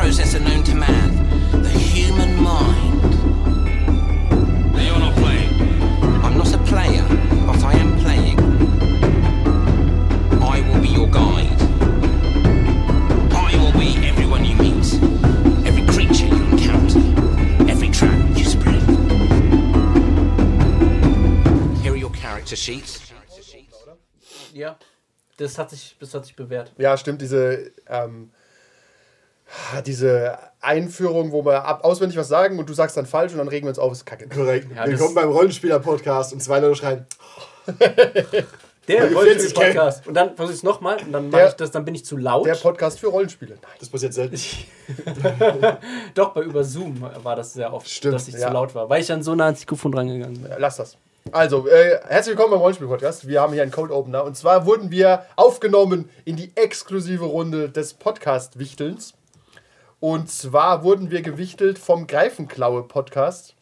processor known to man, the human mind. Now you're not playing. I'm not a player, but I am playing. I will be your guide. I will be everyone you meet, every creature you encounter, every trap you spread. Here are your character sheets. Ja. Das hat sich, das hat sich bewährt. Ja, stimmt, diese, ähm, diese Einführung, wo wir ab, auswendig was sagen und du sagst dann falsch und dann regen wir uns auf, ist kacke. Korrekt. Ja, Willkommen beim Rollenspieler-Podcast und zwei Leute schreien. Der Weil Rollenspiel-Podcast. Und dann versuch ich es nochmal und dann mache ich das, dann bin ich zu laut. Der Podcast für Rollenspiele. Nein. Das passiert selten. Doch, bei über Zoom war das sehr oft, Stimmt, dass ich ja. zu laut war, weil ich dann so nah ans Mikrofon rangegangen bin. Lass das. Also, äh, herzlich willkommen beim Rollenspiel-Podcast. Wir haben hier einen Cold Opener. Und zwar wurden wir aufgenommen in die exklusive Runde des Podcast-Wichtelns. Und zwar wurden wir gewichtelt vom Greifenklaue-Podcast.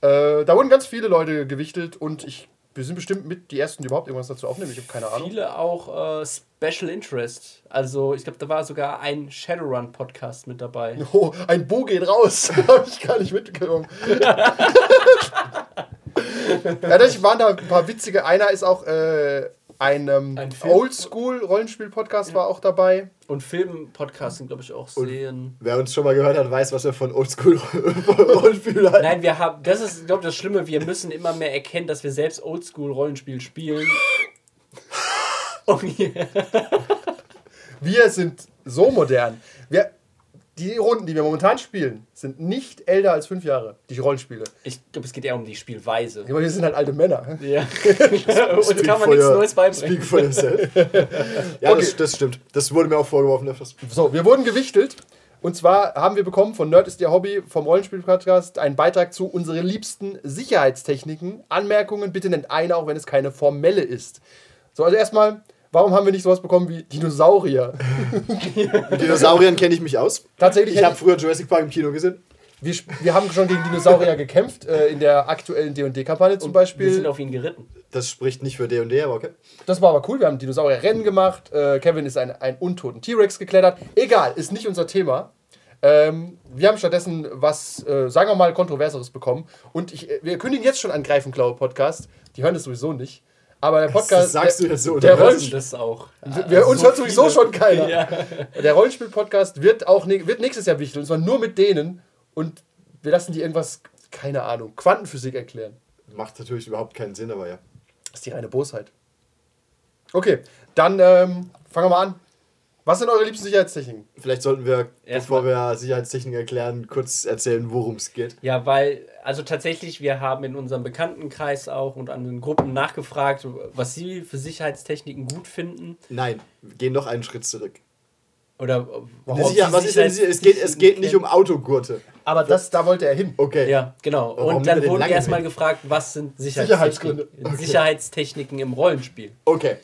Äh, da wurden ganz viele Leute gewichtelt und ich, wir sind bestimmt mit die Ersten, die überhaupt irgendwas dazu aufnehmen. Ich habe keine Ahnung. Viele auch äh, Special Interest. Also, ich glaube, da war sogar ein Shadowrun-Podcast mit dabei. Oh, ein Bo geht raus. habe ich gar nicht mitgenommen. ja, tatsächlich waren da ein paar witzige. Einer ist auch äh, ein, ähm, Ein Oldschool-Rollenspiel-Podcast war auch dabei. Und Film-Podcasts sind, glaube ich, auch sehen. Wer uns schon mal gehört hat, weiß, was wir von Oldschool-Rollenspielen halten. Nein, wir haben, das ist, glaube ich, das Schlimme. Wir müssen immer mehr erkennen, dass wir selbst Oldschool-Rollenspiel spielen. Und Wir sind so modern. Wir, die Runden, die wir momentan spielen, sind nicht älter als fünf Jahre. Die Rollenspiele. ich glaube, es geht eher um die Spielweise. Aber wir sind halt alte Männer. Ja. Und kann man nichts Neues beibringen. Speak for yourself. ja, Okay. das, das stimmt. Das wurde mir auch vorgeworfen öfters. So, wir wurden gewichtelt. Und zwar haben wir bekommen von Nerd ist Ihr Hobby vom Rollenspiel-Podcast einen Beitrag zu unseren liebsten Sicherheitstechniken. Anmerkungen, bitte nennt eine, auch wenn es keine formelle ist. So, also erstmal, warum haben wir nicht sowas bekommen wie Dinosaurier? Mit Dinosauriern kenne ich mich aus. Tatsächlich, Ich habe früher Jurassic Park im Kino gesehen. wir, wir haben schon gegen Dinosaurier gekämpft, äh, in der aktuellen D&D-Kampagne zum Wir sind Beispiel. auf ihn geritten. Das spricht nicht für D&D, aber okay. Das war aber cool, wir haben Dinosaurier-Rennen gemacht. Äh, Kevin ist ein, ein untoten T-Rex geklettert. Egal, ist nicht unser Thema. Ähm, wir haben stattdessen was, äh, sagen wir mal, kontroverseres bekommen. Und ich, äh, wir kündigen jetzt schon an Greifenklaue Podcast. Die hören es sowieso nicht. Aber der Podcast. Das sagst du jetzt so. Der? Rollenspiel- Das auch. wir, uns so hört sowieso schon keiner. Ja. Der Rollenspiel-Podcast wird auch wird nächstes Jahr wichtig. Und zwar nur mit denen. Und wir lassen die irgendwas, keine Ahnung, Quantenphysik erklären. Macht natürlich überhaupt keinen Sinn, aber ja. Das ist die reine Bosheit. Okay, dann ähm, fangen wir mal an. Was sind eure liebsten Sicherheitstechniken? Vielleicht sollten wir, Erstmal- bevor wir Sicherheitstechniken erklären, kurz erzählen, worum es geht. Ja, weil, also tatsächlich, wir haben in unserem Bekanntenkreis auch und an den Gruppen nachgefragt, was sie für Sicherheitstechniken gut finden. Nein, wir gehen noch einen Schritt zurück. Oder ob Sicher was ist denn, es, geht, es geht nicht um Autogurte. Aber das, da wollte er hin. Okay. Ja, genau. Warum und dann wurden erstmal gefragt, was sind Sicherheitsgründe. Sicherheitstechniken, Sicherheitstechniken im Rollenspiel. Okay.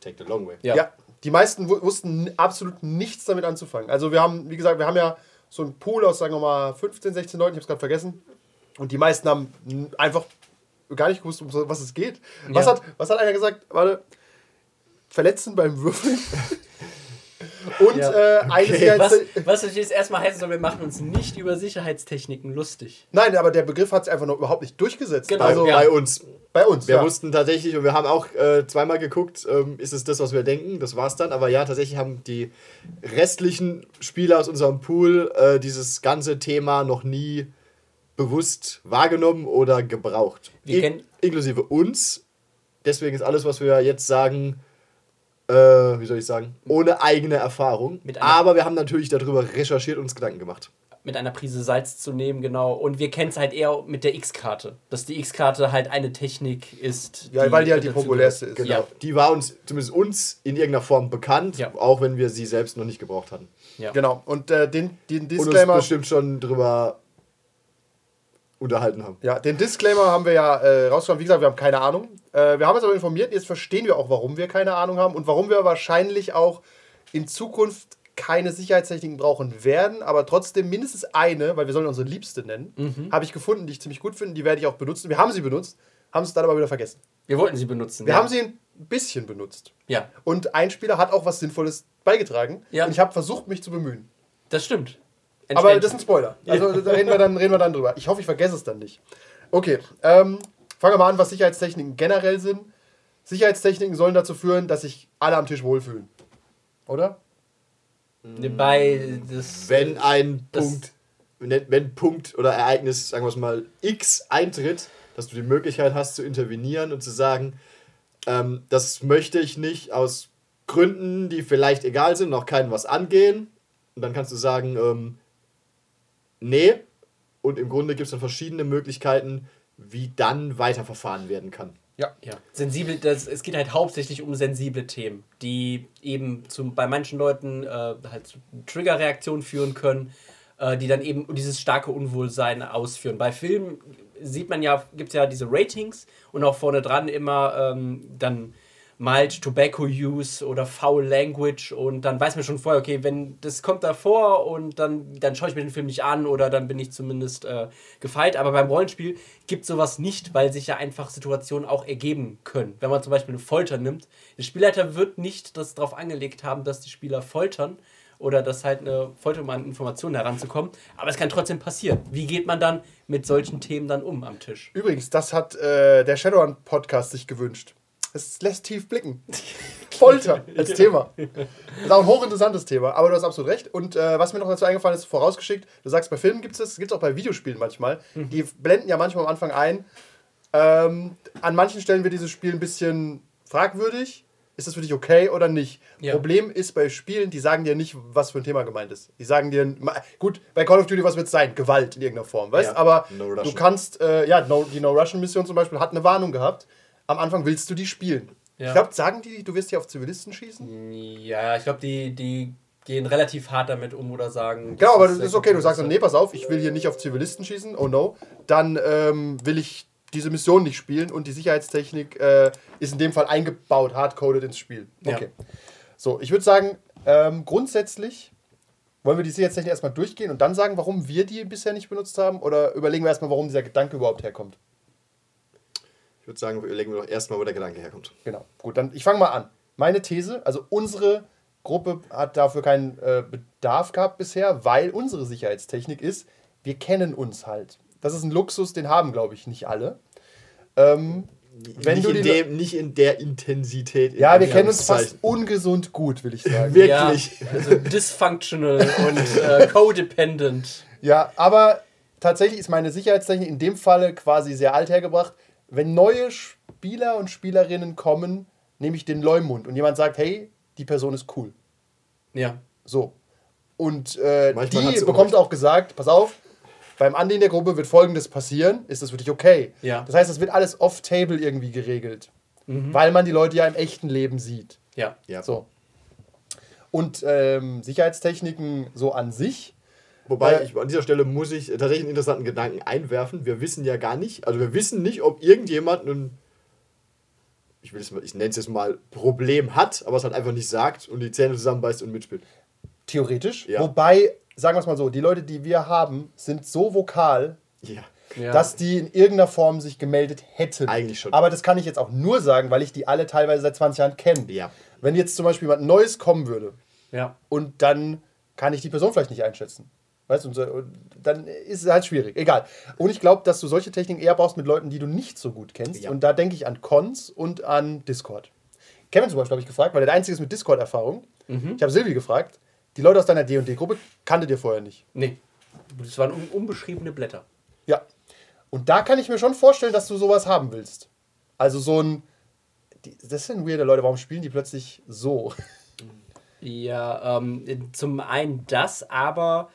Take the long way. Ja. Ja. Die meisten wu- wussten absolut nichts damit anzufangen. Also wir haben, wie gesagt, wir haben ja so einen Pool aus, sagen wir mal, 15, 16 Leuten, ich habe es gerade vergessen. Und die meisten haben einfach gar nicht gewusst, um was es geht. Was, Ja. hat, was hat einer gesagt? Warte. Verletzen beim Würfeln. Und Ja. äh, eine Okay. Was, was natürlich jetzt erstmal heißen soll, wir machen uns nicht über Sicherheitstechniken lustig. Nein, aber der Begriff hat sich einfach noch überhaupt nicht durchgesetzt. Genau. Bei, Also ja. bei uns. bei uns. Wir ja. wussten tatsächlich, und wir haben auch äh, zweimal geguckt, ähm, ist es das, was wir denken? Das war's dann. Aber ja, tatsächlich haben die restlichen Spieler aus unserem Pool äh, dieses ganze Thema noch nie bewusst wahrgenommen oder gebraucht. Wir In, kennen- inklusive uns. Deswegen ist alles, was wir jetzt sagen, äh, wie soll ich sagen, ohne eigene Erfahrung. Aber wir haben natürlich darüber recherchiert und uns Gedanken gemacht. Mit einer Prise Salz zu nehmen, genau. Und wir kennen es halt eher mit der X-Karte. Dass die X-Karte halt eine Technik ist. Ja, weil die halt die populärste ist. Genau. Ja. Die war uns, zumindest uns, in irgendeiner Form bekannt, Ja. auch wenn wir sie selbst noch nicht gebraucht hatten. Ja. Genau. Und äh, den, den Und uns Disclaimer. bestimmt schon drüber unterhalten haben. Ja, den Disclaimer haben wir ja äh, rausgenommen. Wie gesagt, wir haben keine Ahnung. Äh, wir haben uns aber informiert. Jetzt verstehen wir auch, warum wir keine Ahnung haben und warum wir wahrscheinlich auch in Zukunft keine Sicherheitstechniken brauchen werden, aber trotzdem mindestens eine, weil wir sollen unsere Liebste nennen, habe ich gefunden, die ich ziemlich gut finde. Die werde ich auch benutzen. Wir haben sie benutzt, haben es dann aber wieder vergessen. Wir wollten sie benutzen. Wir ja. haben sie ein bisschen benutzt. Ja. Und ein Spieler hat auch was Sinnvolles beigetragen. Ja. Und ich habe versucht, mich zu bemühen. Das stimmt. Aber das ist ein Spoiler. Also da reden wir, dann, reden wir dann drüber. Ich hoffe, ich vergesse es dann nicht. Okay, ähm, fangen wir mal an, was Sicherheitstechniken generell sind. Sicherheitstechniken sollen dazu führen, dass sich alle am Tisch wohlfühlen. Oder? bei das Wenn ein Das- Punkt, wenn, wenn Punkt oder Ereignis, sagen wir es mal, X eintritt, dass du die Möglichkeit hast zu intervenieren und zu sagen, ähm, das möchte ich nicht aus Gründen, die vielleicht egal sind, noch keinen was angehen. Und dann kannst du sagen, ähm, nee. Und im Grunde gibt es dann verschiedene Möglichkeiten, wie dann weiterverfahren werden kann. Ja. Ja, sensibel, das, es geht halt hauptsächlich um sensible Themen, die eben zum, bei manchen Leuten äh, halt zu Triggerreaktionen führen können, äh, die dann eben dieses starke Unwohlsein ausführen. Bei Filmen sieht man ja, gibt es ja diese Ratings und auch vorne dran immer ähm, dann mild Tobacco Use oder Foul Language und dann weiß man schon vorher, okay, wenn das kommt davor und dann, dann schaue ich mir den Film nicht an oder dann bin ich zumindest äh, gefeit. Aber beim Rollenspiel gibt sowas nicht, weil sich ja einfach Situationen auch ergeben können. Wenn man zum Beispiel eine Folter nimmt, der Spielleiter wird nicht das darauf angelegt haben, dass die Spieler foltern oder dass halt eine Folter, um an Informationen heranzukommen. Aber es kann trotzdem passieren. Wie geht man dann mit solchen Themen dann um am Tisch? Übrigens, das hat äh, der Shadowrun-Podcast sich gewünscht. Es lässt tief blicken. Folter als Thema. Das ist auch ein hochinteressantes Thema, aber du hast absolut recht. Und äh, was mir noch dazu eingefallen ist, vorausgeschickt, du sagst, bei Filmen gibt es das, gibt es auch bei Videospielen manchmal. Die blenden ja manchmal am Anfang ein. Ähm, an manchen Stellen wird dieses Spiel ein bisschen fragwürdig. Ist das für dich okay oder nicht? Ja. Problem ist bei Spielen, die sagen dir nicht, was für ein Thema gemeint ist. Die sagen dir, gut, bei Call of Duty, was wird es sein? Gewalt in irgendeiner Form, weißt Ja. Aber No du kannst, äh, ja, no, die No-Russian-Mission zum Beispiel hat eine Warnung gehabt. Am Anfang willst du die spielen. Ja. Ich glaube, sagen die, du wirst hier auf Zivilisten schießen? Ja, ich glaube, die, die gehen relativ hart damit um oder sagen. Genau, aber das ist okay. Du sagst dann, nee, pass auf, ich will hier nicht auf Zivilisten schießen, oh no. Dann ähm, will ich diese Mission nicht spielen und die Sicherheitstechnik äh, ist in dem Fall eingebaut, hardcoded ins Spiel. Ja. Okay. So, ich würde sagen, ähm, grundsätzlich wollen wir die Sicherheitstechnik erstmal durchgehen und dann sagen, warum wir die bisher nicht benutzt haben oder überlegen wir erstmal, warum dieser Gedanke überhaupt herkommt. Ich würde sagen, wir überlegen wir doch erstmal, wo der Gedanke herkommt. Genau. Gut, dann ich fange mal an. Meine These, also unsere Gruppe hat dafür keinen äh, Bedarf gehabt bisher, weil unsere Sicherheitstechnik ist, wir kennen uns halt. Das ist ein Luxus, den haben, glaube ich, nicht alle. Ähm, wenn nicht, du in dem, nicht in der Intensität. in ja, wir kennen uns fast ungesund gut, will ich sagen. Wir- Ja, Wirklich. also dysfunctional und äh, codependent. Ja, aber tatsächlich ist meine Sicherheitstechnik in dem Falle quasi sehr alt hergebracht. Wenn neue Spieler und Spielerinnen kommen, nehme ich den Leumund und jemand sagt, hey, die Person ist cool. Ja. So. Und äh, die bekommt auch gesagt, pass auf, beim Anlehnen der Gruppe wird folgendes passieren, ist das für dich okay? Ja. Das heißt, es wird alles off-table irgendwie geregelt. Weil man die Leute ja im echten Leben sieht. Ja. Ja. So. Und ähm, Sicherheitstechniken so an sich. Wobei, Äh, ich, an dieser Stelle muss ich tatsächlich einen interessanten Gedanken einwerfen. Wir wissen ja gar nicht, also wir wissen nicht, ob irgendjemand ein, ich, will es mal- ich nenne es jetzt mal, Problem hat, aber es halt einfach nicht sagt und die Zähne zusammenbeißt und mitspielt. Theoretisch. Ja. Wobei, sagen wir es mal so, die Leute, die wir haben, sind so vokal, Ja. ja. dass die in irgendeiner Form sich gemeldet hätten. Eigentlich schon. Aber das kann ich jetzt auch nur sagen, weil ich die alle teilweise seit 20 Jahren kenne. Ja. Wenn jetzt zum Beispiel jemand Neues kommen würde ja. und dann kann ich die Person vielleicht nicht einschätzen. Weißt du, so, dann ist es halt schwierig. Egal. Und ich glaube, dass du solche Techniken eher brauchst mit Leuten, die du nicht so gut kennst. Ja. Und da denke ich an Cons und an Discord. Kevin zum Beispiel habe ich gefragt, weil der der Einzige ist mit Discord-Erfahrung. Ich habe Silvi gefragt. Die Leute aus deiner D&D-Gruppe kanntet ihr vorher nicht. Nee. Das waren un unbeschriebene Blätter. Ja. Und da kann ich mir schon vorstellen, dass du sowas haben willst. Also so ein. Die, das sind weirde Leute, warum spielen die plötzlich so? Ja, ähm, zum einen das, aber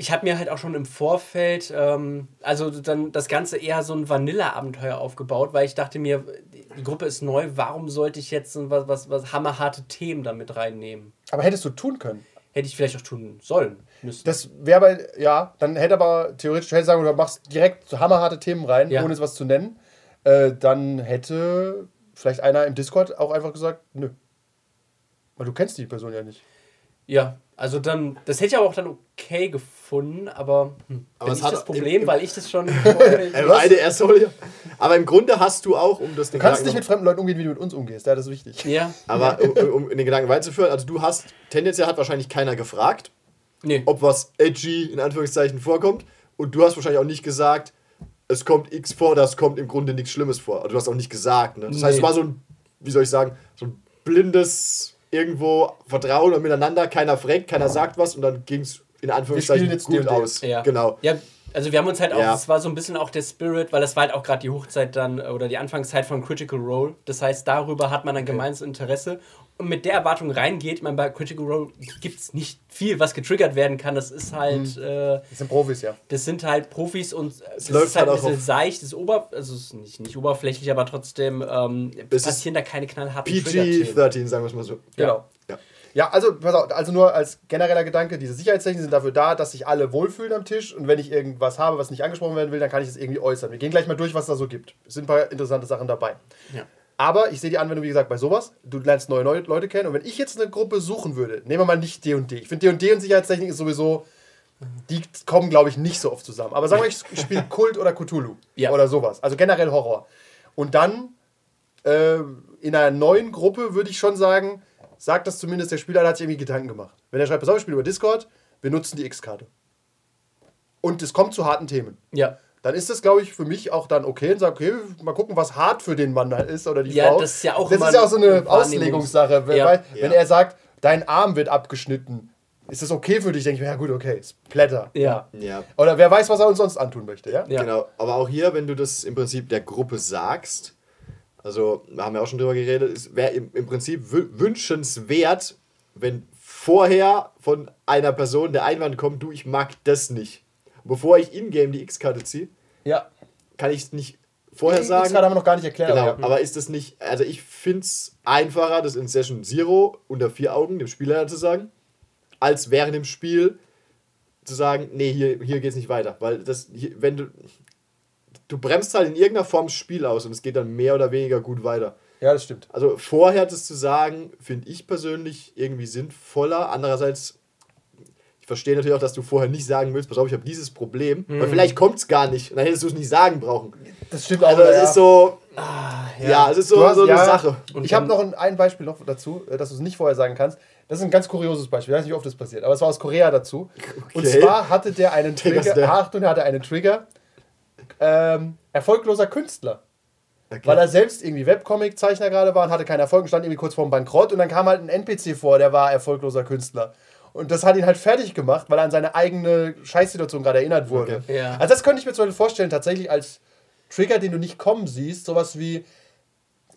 ich habe mir halt auch schon im Vorfeld, ähm, also dann das Ganze eher so ein Vanilla-Abenteuer aufgebaut, weil ich dachte mir, die Gruppe ist neu, warum sollte ich jetzt so was, was, was hammerharte Themen damit reinnehmen? Aber hättest du tun können. Hätte ich vielleicht auch tun sollen, müssen. Das wäre bei, ja, dann hätte aber theoretisch, du hättest sagen, du machst direkt so hammerharte Themen rein, Ja. ohne es was zu nennen. Äh, dann hätte vielleicht einer im Discord auch einfach gesagt, nö. Weil du kennst die Person ja nicht. Ja, also dann, das hätte ich aber auch dann okay gefunden, aber, hm, Aber bin es ich hat das im- Problem, im- weil ich das schon. im erste Hole. Aber im Grunde hast du auch, um das Du kannst nicht mit fremden Leuten umgehen, wie du mit uns umgehst. Ja, das ist wichtig. ja, Aber um, um den Gedanken weiterzuführen, also du hast, tendenziell hat wahrscheinlich keiner gefragt. Nee. ob was edgy in Anführungszeichen vorkommt. Und du hast wahrscheinlich auch nicht gesagt, es kommt X vor, das kommt im Grunde nichts Schlimmes vor. Also du hast auch nicht gesagt. Ne? Das heißt, Nee. es war so ein, wie soll ich sagen, so ein blindes irgendwo Vertrauen und miteinander. Keiner fragt, keiner sagt was und dann ging es in Anführungszeichen gut D&D. aus. Ja. Genau. Ja, also wir haben uns halt auch, Ja. das war so ein bisschen auch der Spirit, weil das war halt auch gerade die Hochzeit dann oder die Anfangszeit von Critical Role. Das heißt, darüber hat man ein gemeinsames Interesse und mit der Erwartung reingeht. Ich meine, bei Critical Role gibt es nicht viel, was getriggert werden kann. Das ist halt, Mhm. äh, Das sind Profis, ja. das sind halt Profis und es läuft ist halt ein halt auch bisschen seicht, ist ober, also es ist nicht, nicht oberflächlich, aber trotzdem ähm, passieren da keine knallharten Trigger-Themen. PG-13, sagen wir es mal so. Genau. Ja. Ja, also, auf, also nur als genereller Gedanke, diese Sicherheitstechniken sind dafür da, dass sich alle wohlfühlen am Tisch und wenn ich irgendwas habe, was nicht angesprochen werden will, dann kann ich es irgendwie äußern. Wir gehen gleich mal durch, was da so gibt. Es sind ein paar interessante Sachen dabei. Ja. Aber ich sehe die Anwendung, wie gesagt, bei sowas. Du lernst neue, neue Leute kennen und wenn ich jetzt eine Gruppe suchen würde, nehmen wir mal nicht D&D. Ich finde D&D und Sicherheitstechnik ist sowieso, die kommen, glaube ich, nicht so oft zusammen. Aber sagen wir, ich spiele Kult oder Cthulhu Ja. oder sowas. Also generell Horror. Und dann äh, in einer neuen Gruppe würde ich schon sagen, sagt das zumindest, der Spieler hat sich irgendwie Gedanken gemacht. Wenn er schreibt, pass auf, ich spiele über Discord, wir nutzen die X-Karte. Und es kommt zu harten Themen. Ja. Dann ist das, glaube ich, für mich auch dann okay und sage, okay, mal gucken, was hart für den Mann da ist oder die Ja, Frau. das ist ja auch das ist ja auch so eine Auslegungssache. Wenn, Ja. weil, wenn er sagt, dein Arm wird abgeschnitten, ist das okay für dich? Denke ich mir, ja gut, okay, ist Blätter. Ja. Ja. Oder wer weiß, was er uns sonst antun möchte, ja? Ja. Genau, aber auch hier, wenn du das im Prinzip der Gruppe sagst, also wir haben ja auch schon drüber geredet, es wäre im, im Prinzip wü- wünschenswert, wenn vorher von einer Person der Einwand kommt, du, ich mag das nicht. Bevor ich in-game die X-Karte ziehe, Ja. kann ich es nicht vorher Die sagen. X-Karte haben wir noch gar nicht erklärt. Genau, aber aber ist das nicht, also ich finde es einfacher, das in Session Zero unter vier Augen dem Spieler zu sagen, als während dem Spiel zu sagen, nee, hier, hier geht es nicht weiter. Weil das, hier, wenn du, du bremst halt in irgendeiner Form das Spiel aus und es geht dann mehr oder weniger gut weiter. ja, das stimmt. Also vorher das zu sagen, finde ich persönlich irgendwie sinnvoller. Andererseits, verstehe natürlich auch, dass du vorher nicht sagen willst, pass auf, ich habe dieses Problem, weil vielleicht kommt es gar nicht und dann hättest du es nicht sagen brauchen. Das stimmt auch. Also es ja. ist so, ja. es ist so, hast- so eine ja, Sache. Und ich habe noch ein, ein Beispiel noch dazu, äh, dass du es nicht vorher sagen kannst. Das ist ein ganz kurioses Beispiel. Ich weiß nicht, wie oft das passiert, aber es war aus Korea dazu. Und Okay. zwar hatte der einen Trigger. der- Achtung, er hatte einen Trigger. Ähm, erfolgloser Künstler. Okay. Weil er selbst irgendwie Webcomic-Zeichner gerade war und hatte keinen Erfolg und stand irgendwie kurz vorm Bankrott. Und dann kam halt ein NPC vor, der war erfolgloser Künstler. Und das hat ihn halt fertig gemacht, weil er an seine eigene Scheißsituation gerade erinnert wurde. Okay. Ja. Also das könnte ich mir zum Beispiel vorstellen, tatsächlich als Trigger, den du nicht kommen siehst, sowas wie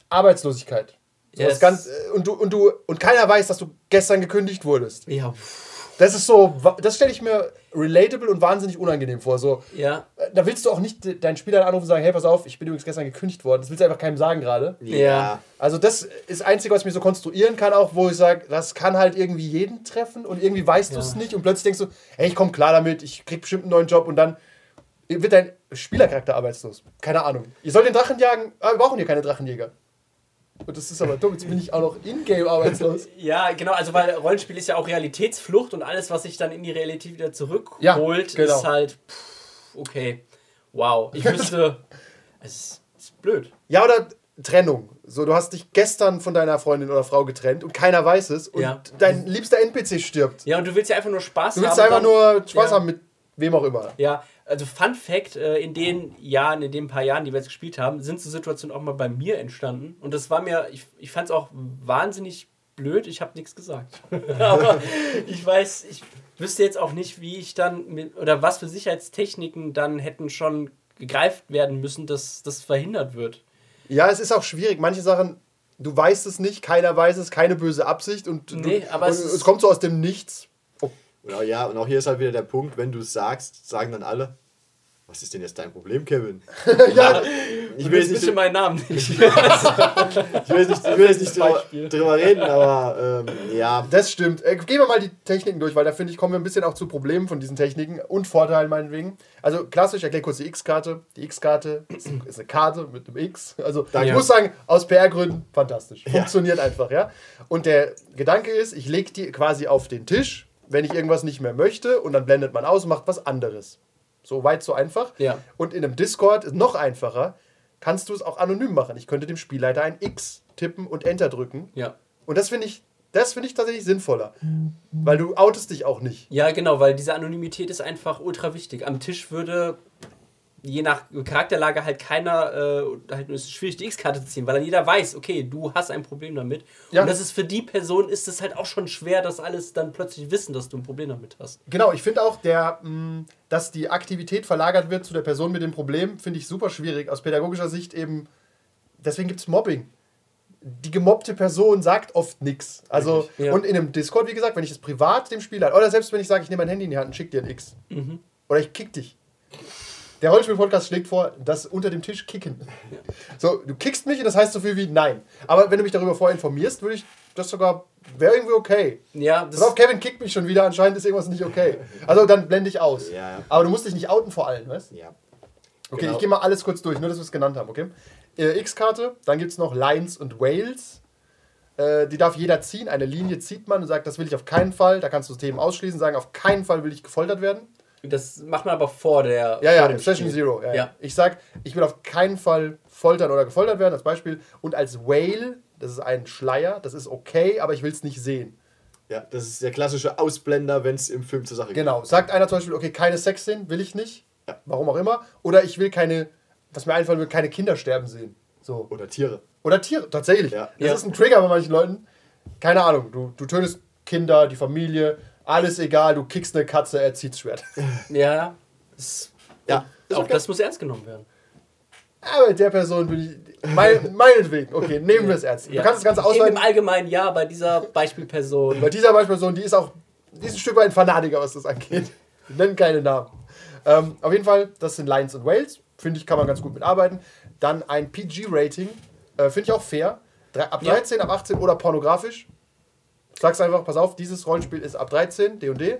Arbeitslosigkeit. So Yes. ganz, äh, und, du, und, du, und keiner weiß, dass du gestern gekündigt wurdest. Ja. Das ist so, das stelle ich mir relatable und wahnsinnig unangenehm vor. So, Ja. äh, da willst du auch nicht de- deinen Spieler anrufen und sagen, hey, pass auf, ich bin übrigens gestern gekündigt worden. Das willst du einfach keinem sagen gerade. Ja. Also das ist das Einzige, was ich mir so konstruieren kann, auch wo ich sage, das kann halt irgendwie jeden treffen und irgendwie weißt du es nicht und plötzlich denkst du, hey, ich komme klar damit, ich krieg bestimmt einen neuen Job und dann wird dein Spielercharakter arbeitslos. Keine Ahnung. Ihr sollt den Drachen jagen, aber wir brauchen hier keine Drachenjäger. Und das ist aber dumm, jetzt bin ich auch noch in-game arbeitslos. Ja, genau, also weil Rollenspiel ist ja auch Realitätsflucht und alles, was sich dann in die Realität wieder Ja, zurückholt, genau. ist halt, pff, okay, wow. Ich müsste, es ist, blöd. Ja, oder Trennung. So, du hast dich gestern von deiner Freundin oder Frau getrennt und keiner weiß es und Ja. dein liebster NPC stirbt. Ja, und du willst ja einfach nur Spaß Du willst haben. einfach nur Spaß ja. haben mit wem auch immer. Ja, also Fun Fact, äh, in den Jahren, in den paar Jahren, die wir jetzt gespielt haben, sind so Situationen auch mal bei mir entstanden. Und das war mir, ich, ich fand es auch wahnsinnig blöd, ich habe nichts gesagt. Aber ich weiß, ich wüsste jetzt auch nicht, wie ich dann, mit, oder was für Sicherheitstechniken dann hätten schon gegreift werden müssen, dass das verhindert wird. Ja, es ist auch schwierig. Manche Sachen, du weißt es nicht, keiner weiß es, keine böse Absicht und, Nee, du, aber und es es, kommt so aus dem Nichts. Ja, ja, und auch hier ist halt wieder der Punkt, wenn du es sagst, sagen dann alle, was ist denn jetzt dein Problem, Kevin? ja, Ich will jetzt nicht, meinen Namen nicht. ich will jetzt nicht, ich will jetzt nicht drüber, drüber reden, aber ähm, ja. das stimmt. Äh, gehen wir mal die Techniken durch, weil da finde ich, kommen wir ein bisschen auch zu Problemen von diesen Techniken und Vorteilen meinetwegen. Also klassisch, ich erkläre kurz die X-Karte. Die X-Karte ist, ist eine Karte mit einem X. Also ich Ja. muss sagen, aus PR-Gründen fantastisch. Funktioniert einfach, ja. Und der Gedanke ist, ich lege die quasi auf den Tisch, wenn ich irgendwas nicht mehr möchte und dann blendet man aus und macht was anderes. So weit, so einfach. Ja. Und in einem Discord noch einfacher, kannst du es auch anonym machen. Ich könnte dem Spielleiter ein X tippen und Enter drücken. ja. Und das finde ich Das finde ich tatsächlich sinnvoller. Weil du outest dich auch nicht. Ja, genau, weil diese Anonymität ist einfach ultra wichtig. Am Tisch würde je nach Charakterlage halt keiner, äh, halt es ist schwierig die X-Karte zu ziehen, weil dann jeder weiß, okay, du hast ein Problem damit. Ja. Und das ist für die Person ist es halt auch schon schwer, dass alles dann plötzlich wissen, dass du ein Problem damit hast. Genau, ich finde auch, der, mh, dass die Aktivität verlagert wird zu der Person mit dem Problem, finde ich super schwierig. Aus pädagogischer Sicht eben, deswegen gibt es Mobbing. Die gemobbte Person sagt oft nichts. Also, ja. und in einem Discord, wie gesagt, wenn ich es privat dem Spieler, oder selbst wenn ich sage, ich nehme mein Handy in die Hand und schick dir ein X. Mhm. Oder ich kick dich. Der Rollenspiel-Podcast schlägt vor, das unter dem Tisch kicken. So, du kickst mich und das heißt so viel wie nein. Aber wenn du mich darüber vorher informierst, würde ich das sogar, wäre irgendwie okay. Ja, Pass auf, Kevin kickt mich schon wieder, anscheinend ist irgendwas nicht okay. Also dann blende ich aus. Ja, ja. Aber du musst dich nicht outen vor allen, weißt du? Ja. Okay, Genau. ich gehe mal alles kurz durch, nur dass wir es genannt haben, okay? Äh, X-Karte, dann gibt es noch Lines und Whales. Äh, die darf jeder ziehen. Eine Linie zieht man und sagt, das will ich auf keinen Fall. Da kannst du Themen ausschließen, sagen, auf keinen Fall will ich gefoltert werden. Das macht man aber vor der. Ja, ja, Session Spiel. Zero. Ja, ja. Ja. Ich sag, ich will auf keinen Fall foltern oder gefoltert werden, als Beispiel. Und als Whale, das ist ein Schleier, das ist okay, aber ich will es nicht sehen. ja, das ist der klassische Ausblender, wenn es im Film zur Sache geht. Genau. Sagt einer zum Beispiel, okay, keine Sexszenen will ich nicht. Ja. Warum auch immer. Oder ich will keine, was mir einfallen will, keine Kinder sterben sehen. So. Oder Tiere. Oder Tiere, tatsächlich. Ja. Das Ja. ist ein Trigger bei manchen Leuten. Keine Ahnung, du, du tötest Kinder, die Familie, alles egal, du kickst eine Katze, er zieht Schwert. Ja, das, Ja, ist auch okay. das muss ernst genommen werden. Aber der Person bin ich. Mein, meinetwegen, okay, nehmen wir es ernst. Du Ja. kannst das Ganze ausweiten. Im Allgemeinen ja, bei dieser Beispielperson. Bei dieser Beispielperson, die ist auch die ist ein Stück weit ein Fanatiker, was das angeht. Wir nennen keine Namen. Ähm, auf jeden Fall, das sind Lions und Whales. Finde ich, kann man ganz gut mitarbeiten. Dann ein PG-Rating. Äh, Finde ich auch fair. Drei, ab Ja. 13, ab 18 oder pornografisch. Sagst einfach, pass auf, dieses Rollenspiel ist ab 13, D&D.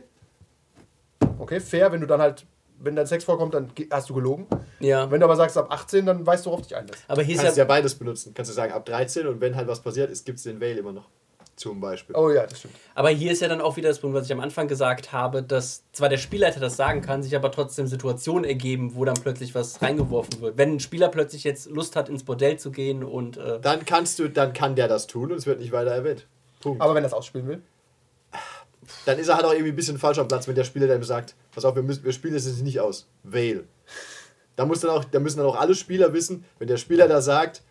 Okay, fair, wenn du dann halt, wenn dann Sex vorkommt, dann hast du gelogen. Ja. Wenn du aber sagst ab 18, dann weißt du, worauf dich einlässt. Aber hier ist Kannst ja, ja beides benutzen. Kannst du sagen, ab 13 und wenn halt was passiert ist, gibt es den Vale immer noch. Zum Beispiel. Oh ja, das stimmt. aber hier ist ja dann auch wieder das Punkt, was ich am Anfang gesagt habe, dass zwar der Spielleiter das sagen kann, sich aber trotzdem Situationen ergeben, wo dann plötzlich was reingeworfen wird. Wenn ein Spieler plötzlich jetzt Lust hat, ins Bordell zu gehen und äh, Dann kannst du, dann kann der das tun und es wird nicht weiter erwähnt. Punkt. Aber wenn er das ausspielen will. dann ist er halt auch irgendwie ein bisschen falsch am Platz, wenn der Spieler dann sagt, pass auf, wir, müssen, wir spielen das jetzt nicht aus. Vale. Da, muss dann auch, da müssen dann auch alle Spieler wissen, wenn der Spieler da sagt,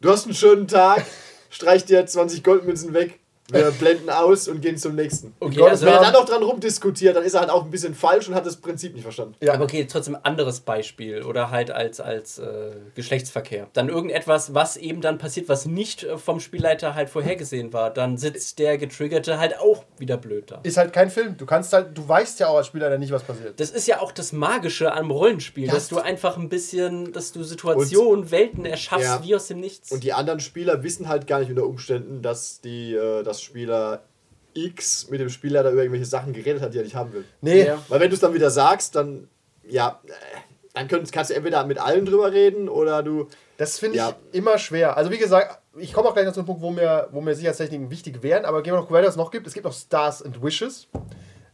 du hast einen schönen Tag, streich dir 20 Goldmünzen weg, wir blenden aus und gehen zum nächsten. okay, Gottes also, Wenn er Namen. dann noch dran rumdiskutiert, dann ist er halt auch ein bisschen falsch und hat das Prinzip nicht verstanden. Ja. aber okay, trotzdem ein anderes Beispiel oder halt als, als äh, Geschlechtsverkehr. Dann irgendetwas, was eben dann passiert, was nicht äh, vom Spielleiter halt vorhergesehen war. Dann sitzt der Getriggerte halt auch wieder blöd da. Ist halt kein Film. Du kannst halt, du weißt ja auch als Spieler nicht, was passiert. Das ist ja auch das Magische am Rollenspiel, Ja, dass du einfach ein bisschen, dass du Situationen, Welten erschaffst, Ja. wie aus dem Nichts. Und die anderen Spieler wissen halt gar nicht unter Umständen, dass die, äh, das Spieler X mit dem Spieler da über irgendwelche Sachen geredet hat, die er nicht haben will. Nee, Ja. Weil wenn du es dann wieder sagst, dann, ja, dann könnt, kannst du entweder mit allen drüber reden oder du. das finde ich Ja. immer schwer. Also wie gesagt, ich komme auch gleich noch zu einem Punkt, wo mir, wo mir Sicherheitstechniken wichtig wären, aber gehen wir noch, weiter, was es noch gibt. Es gibt noch Stars and Wishes.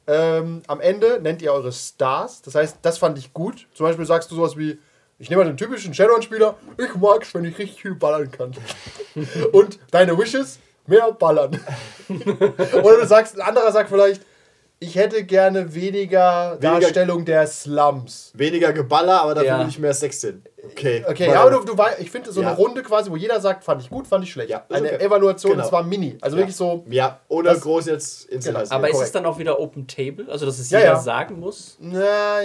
Ähm, am Ende nennt ihr eure Stars. Das heißt, das fand ich gut. Zum Beispiel sagst du sowas wie, ich nehme mal den typischen Shadowrun-Spieler, ich mag's, wenn ich richtig viel ballern kann. Und deine Wishes, mehr ballern. Oder du sagst, ein anderer sagt vielleicht, ich hätte gerne weniger, Weniger- Darstellung der Slums. Weniger Geballer, aber dafür Ja. will ich mehr Sex sehen. Okay. Okay, ja, aber du, du weißt, ich finde so Ja. eine Runde quasi, wo jeder sagt, fand ich gut, fand ich schlecht. Ja, Eine okay. Evaluation, Genau. und zwar mini. Also ja. wirklich so, Ja, ohne Das- groß jetzt ins Genau. Aber ist es dann auch wieder Open Table? Also, dass es Ja, jeder ja. sagen muss? na,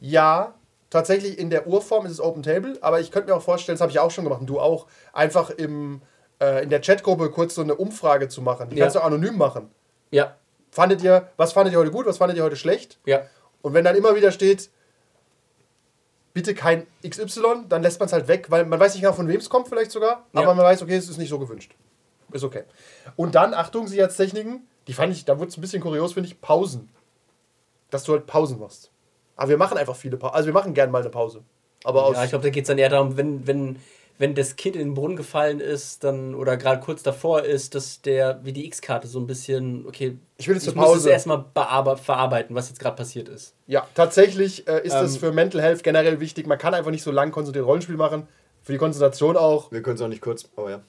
ja, tatsächlich in der Urform ist es Open Table, aber ich könnte mir auch vorstellen, das habe ich auch schon gemacht und du auch, einfach im, äh, in der Chatgruppe kurz so eine Umfrage zu machen. Die Ja. kannst du anonym machen. Ja, Fandet ihr, was fandet ihr heute gut, was fandet ihr heute schlecht? ja. Und wenn dann immer wieder steht, bitte kein XY, dann lässt man es halt weg, weil man weiß nicht genau, von wem es kommt, vielleicht sogar, Ja. aber man weiß, okay, es ist nicht so gewünscht. Ist okay. Und dann, Achtung, Sicherheitstechniken, die fand ich, da wurde es ein bisschen kurios, finde ich, Pausen. Dass du halt Pausen machst. Aber wir machen einfach viele Pausen. Also wir machen gern mal eine Pause. Aber. Ja, ich glaube, da geht es dann eher darum, wenn, wenn, wenn das Kind in den Brunnen gefallen ist, dann oder gerade kurz davor ist, dass der, wie die X-Karte, so ein bisschen, okay, Ich will jetzt ich zur muss es Pause. erstmal verarbeiten, was jetzt gerade passiert ist. ja, tatsächlich äh, ist das Ähm, für Mental Health generell wichtig. Man kann einfach nicht so lang konzentriert Rollenspiel machen. Für die Konzentration auch. Wir können es auch nicht kurz, aber ja.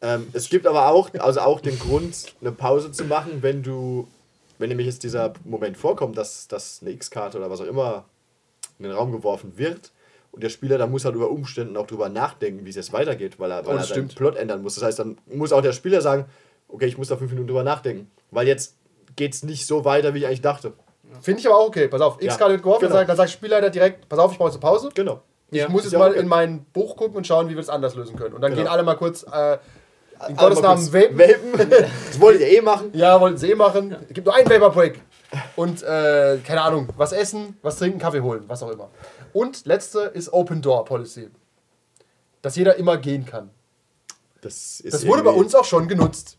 Ähm, es gibt aber auch, also auch den Grund, eine Pause zu machen, wenn du, wenn nämlich jetzt dieser Moment vorkommt, dass, dass eine X-Karte oder was auch immer in den Raum geworfen wird und der Spieler, da muss halt über Umständen auch drüber nachdenken, wie es jetzt weitergeht, weil er, weil Oh, er seinen stimmt. Plot ändern muss. Das heißt, dann muss auch der Spieler sagen, okay, ich muss da fünf Minuten drüber nachdenken, weil jetzt geht es nicht so weiter, wie ich eigentlich dachte. Finde ich aber auch okay. Pass auf, X-Karte wird geworfen, genau. dann sagt- Spielleiter direkt, pass auf, ich brauche jetzt eine Pause. Genau. Ich Ja. muss jetzt ja mal okay. in mein Buch gucken und schauen, wie wir es anders lösen können. Und dann Genau. gehen alle mal kurz äh, in Gottes Namen vapen. vapen. Das wollt ihr eh machen. Ja, wollten sie eh machen. Es gibt nur einen Vapor Break. Und, äh, keine Ahnung, was essen, was trinken, Kaffee holen, was auch immer. Und letzte ist Open Door Policy. Dass jeder immer gehen kann. Das, ist Das wurde bei uns auch schon genutzt.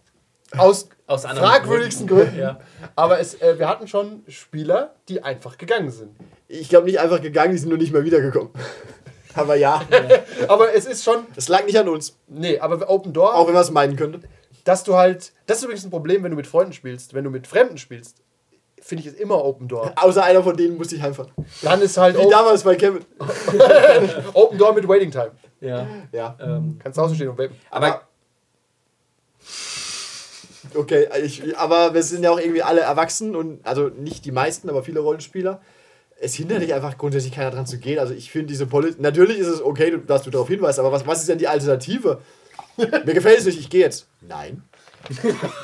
Aus, Aus fragwürdigsten Gründen. Gründen. Ja. Aber es, äh, wir hatten schon Spieler, die einfach gegangen sind. Ich glaube nicht einfach gegangen, die sind nur nicht mehr wiedergekommen. Aber ja, Aber es ist schon. das lag nicht an uns. Nee, aber Open Door. Auch wenn man es meinen könnte. dass du halt, das ist übrigens ein Problem, wenn du mit Freunden spielst, wenn du mit Fremden spielst, finde ich es immer Open Door. Außer einer von denen musste ich heimfahren. Dann ist halt Wie Open, damals bei Kevin. Open Door mit Waiting Time. Ja. Ja, Ähm, Kannst draußen stehen und vapen. aber okay. Ich, aber wir sind ja auch irgendwie alle erwachsen und, also nicht die meisten, aber viele Rollenspieler. Es hindert dich einfach grundsätzlich keiner dran zu gehen. Also ich finde diese Politik, natürlich ist es okay, dass du darauf hinweist, aber was, was ist denn die Alternative? Mir gefällt es nicht, ich gehe jetzt. Nein.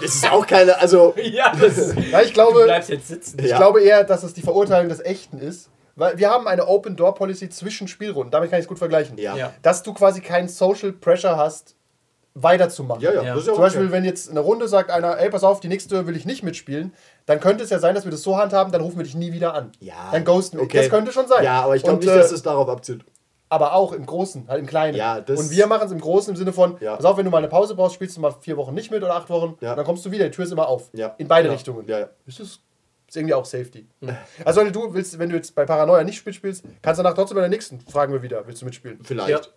Das ist auch keine, also, ja, das, Ja, ich du glaube, bleibst jetzt sitzen. ich Ja. glaube eher, dass es die Verurteilung des Echten ist. Weil wir haben eine Open Door Policy zwischen Spielrunden. Damit kann ich es gut vergleichen. ja. Ja. Dass du quasi keinen Social Pressure hast, weiterzumachen. ja, Ja. das ist ja Zum Beispiel, okay. wenn jetzt eine Runde sagt einer, ey, pass auf, die nächste will ich nicht mitspielen, dann könnte es ja sein, dass wir das so handhaben, dann rufen wir dich nie wieder an. Ja. Dann ghosten wir. Okay. Das könnte schon sein. Ja, aber ich glaube nicht, äh, dass es darauf abzielt. Aber auch im Großen, halt im Kleinen. Ja, das- und wir machen es im Großen im Sinne von, Ja. pass auf, wenn du mal eine Pause brauchst, spielst du mal vier Wochen nicht mit oder acht Wochen, Ja. dann kommst du wieder, die Tür ist immer auf. In beide. Richtungen. Ja, ja. Das ist, irgendwie auch Safety. Also wenn du willst, wenn du jetzt bei Paranoia nicht mitspielst, kannst du danach trotzdem bei der nächsten fragen wir wieder, willst du mitspielen? Vielleicht.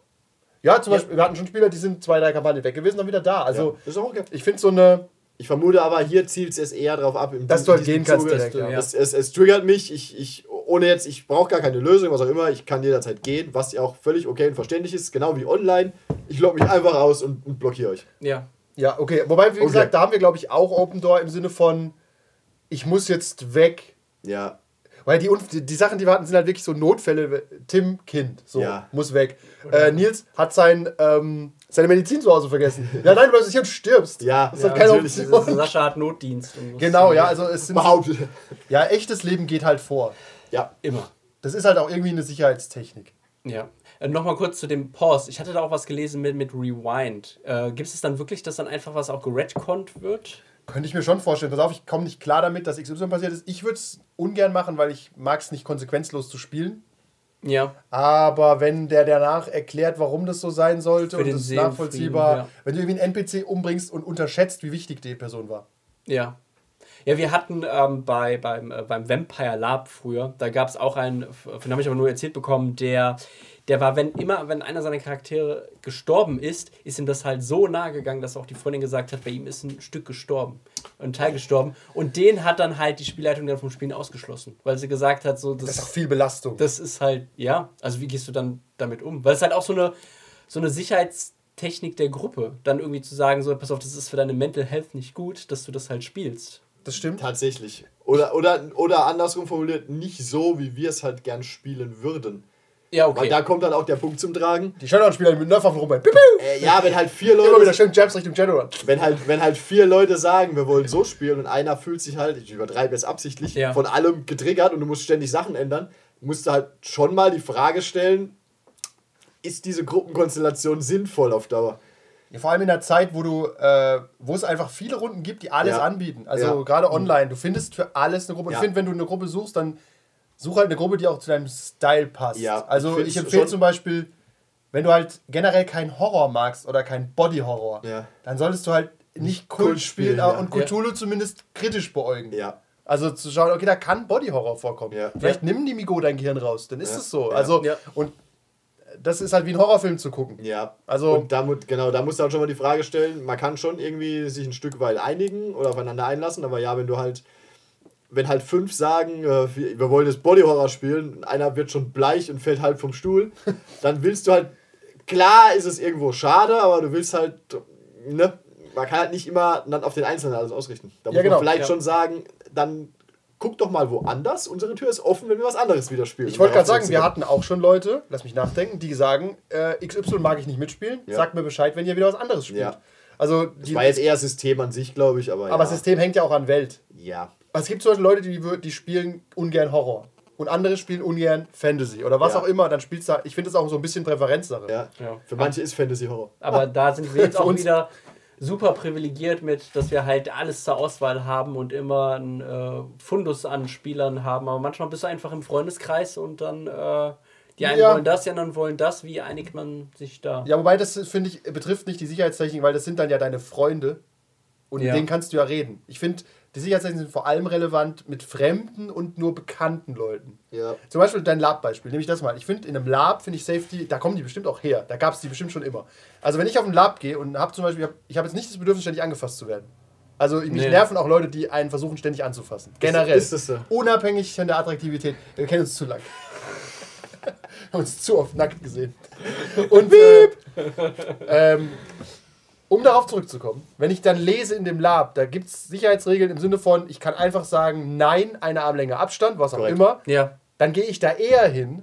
Ja. Zum Beispiel, wir hatten schon Spieler, die sind zwei, drei Kampagnen weg gewesen, dann wieder da. Also Das okay. ich finde so eine, Ich vermute aber, hier zielt es eher darauf ab, Dass du halt gehen kannst Zuge. direkt, ja. es, es, es triggert mich, ich, ich, ohne jetzt, ich brauche gar keine Lösung, was auch immer, ich kann jederzeit gehen, was ja auch völlig okay und verständlich ist, genau wie online. Ich logge mich einfach raus und, und blockiere euch. Ja. ja, okay. Wobei, wie Okay. gesagt, da haben wir, glaube ich, auch Open Door im Sinne von, ich muss jetzt weg. Ja, Weil die, die, die Sachen, die wir hatten, sind halt wirklich so Notfälle. Tim, Kind, so, Ja. muss weg. Äh, Nils hat sein, ähm, seine Medizin zu Hause vergessen. ja, nein, du bleibst hier und stirbst. Ja, das ja, hat keine natürlich. Option. Sascha hat Notdienst. Genau, ja, also es sind. behauptet. Ja, echtes Leben geht halt vor. Ja, Immer. Das ist halt auch irgendwie eine Sicherheitstechnik. Ja. Äh, Nochmal kurz zu dem Pause. Ich hatte da auch was gelesen mit, mit Rewind. Äh, Gibt es dann wirklich, dass dann einfach was auch geredconnt wird? Könnte ich mir schon vorstellen. Pass auf, ich komme nicht klar damit, dass XY passiert ist. Ich würde es ungern machen, weil ich mag es nicht konsequenzlos zu spielen. Ja. Aber wenn der danach erklärt, warum das so sein sollte Für und den das ist Seelenfrieden, nachvollziehbar, ja. wenn du irgendwie einen NPC umbringst und unterschätzt, wie wichtig die Person war. Ja. Ja, wir hatten ähm, bei, beim, äh, beim Vampire Lab früher, da gab es auch einen, von dem habe ich aber nur erzählt bekommen, der, der war, wenn immer, wenn einer seiner Charaktere gestorben ist, ist ihm das halt so nahe gegangen, dass auch die Freundin gesagt hat, bei ihm ist ein Stück gestorben, ein Teil gestorben. Und den hat dann halt die Spielleitung dann vom Spielen ausgeschlossen, weil sie gesagt hat, so, das, Das ist auch viel Belastung. das ist halt, ja, also wie gehst du dann damit um? Weil es halt auch so eine, so eine Sicherheitstechnik der Gruppe, dann irgendwie zu sagen, so, pass auf, das ist für deine Mental Health nicht gut, dass du das halt spielst. Das stimmt. tatsächlich. Oder, oder, oder andersrum formuliert, nicht so, wie wir es halt gern spielen würden. Ja, Weil okay. da kommt dann auch der Punkt zum Tragen. Die Shadowrun-Spieler mit Nerfwaffen rumrennen. Piu, piu. Äh, ja, wenn halt vier Immer wieder Leute, schön Jabs Richtung Shadowrun. wenn halt, wenn halt vier Leute sagen, wir wollen so spielen und einer fühlt sich halt, ich übertreibe jetzt absichtlich, Ja. von allem getriggert und du musst ständig Sachen ändern, musst du halt schon mal die Frage stellen, ist diese Gruppenkonstellation sinnvoll auf Dauer? Ja, vor allem in der Zeit, wo du, äh, wo es einfach viele Runden gibt, die alles Ja. anbieten. Also Ja. gerade online, du findest für alles eine Gruppe. Ich finde, wenn du eine Gruppe suchst, dann such halt eine Gruppe, die auch zu deinem Style passt. Ja, also ich ich, empfehle zum Beispiel, wenn du halt generell keinen Horror magst oder keinen Body-Horror, dann solltest du halt nicht Kult, Kult spielen und Cthulhu zumindest kritisch beäugen. Ja. Also zu schauen, okay, da kann Body-Horror vorkommen. Ja. Vielleicht nimm die Migo dein Gehirn raus, dann ist es so. Also, und das ist halt wie ein Horrorfilm zu gucken. Ja, Also- und da, mu- genau, da musst du halt schon mal die Frage stellen, man kann schon irgendwie sich ein Stück weit einigen oder aufeinander einlassen, aber ja, wenn du halt, wenn halt fünf sagen, äh, wir, wollen jetzt Body Horror spielen, einer wird schon bleich und fällt halb vom Stuhl, dann willst du halt, klar ist es irgendwo schade, aber du willst halt ne, man kann halt nicht immer dann auf den Einzelnen alles ausrichten. Da muss Ja, genau, man vielleicht ja. schon sagen, dann guck doch mal woanders. Unsere Tür ist offen, wenn wir was anderes wieder spielen. Ich wollte gerade sagen, wir hatten auch schon Leute, lass mich nachdenken, die sagen, äh, XY mag ich nicht mitspielen, Ja. sagt mir Bescheid, wenn ihr wieder was anderes spielt. Ja. Also, Das war jetzt eher System an sich, glaube ich, aber. aber ja. System hängt ja auch an Welt. Ja. Es gibt zum Beispiel Leute, die, die spielen ungern Horror. Und andere spielen ungern Fantasy oder was Ja. auch immer. Dann spielst du, ich finde das auch so ein bisschen Präferenzsache. ja. Ja. Für manche ist Fantasy Horror. Aber da sind wir jetzt auch wieder super privilegiert mit, dass wir halt alles zur Auswahl haben und immer einen äh, Fundus an Spielern haben. Aber manchmal bist du einfach im Freundeskreis und dann äh, die einen Ja. wollen das, die anderen wollen das. Wie einigt man sich da? Ja, wobei das, finde ich, betrifft nicht die Sicherheitstechnik, weil das sind dann ja deine Freunde. Und Ja. mit denen kannst du ja reden. Ich finde, die Sicherheitstechniken sind vor allem relevant mit fremden und nur bekannten Leuten. Ja. Zum Beispiel dein Lab-Beispiel, nehme ich das mal. Ich finde, in einem Lab finde ich Safety, da kommen die bestimmt auch her. Da gab es die bestimmt schon immer. Also wenn ich auf ein Lab gehe und habe zum Beispiel, ich habe jetzt nicht das Bedürfnis, ständig angefasst zu werden. Also mich Nee. nerven auch Leute, die einen versuchen, ständig anzufassen. Generell. ist das so? Unabhängig von der Attraktivität. Wir kennen uns zu lang. haben uns zu oft nackt gesehen. Und äh, ähm, um darauf zurückzukommen, wenn ich dann lese in dem Lab, da gibt es Sicherheitsregeln im Sinne von, ich kann einfach sagen, nein, eine Armlänge Abstand, was auch Korrekt. immer, Ja. dann gehe ich da eher hin,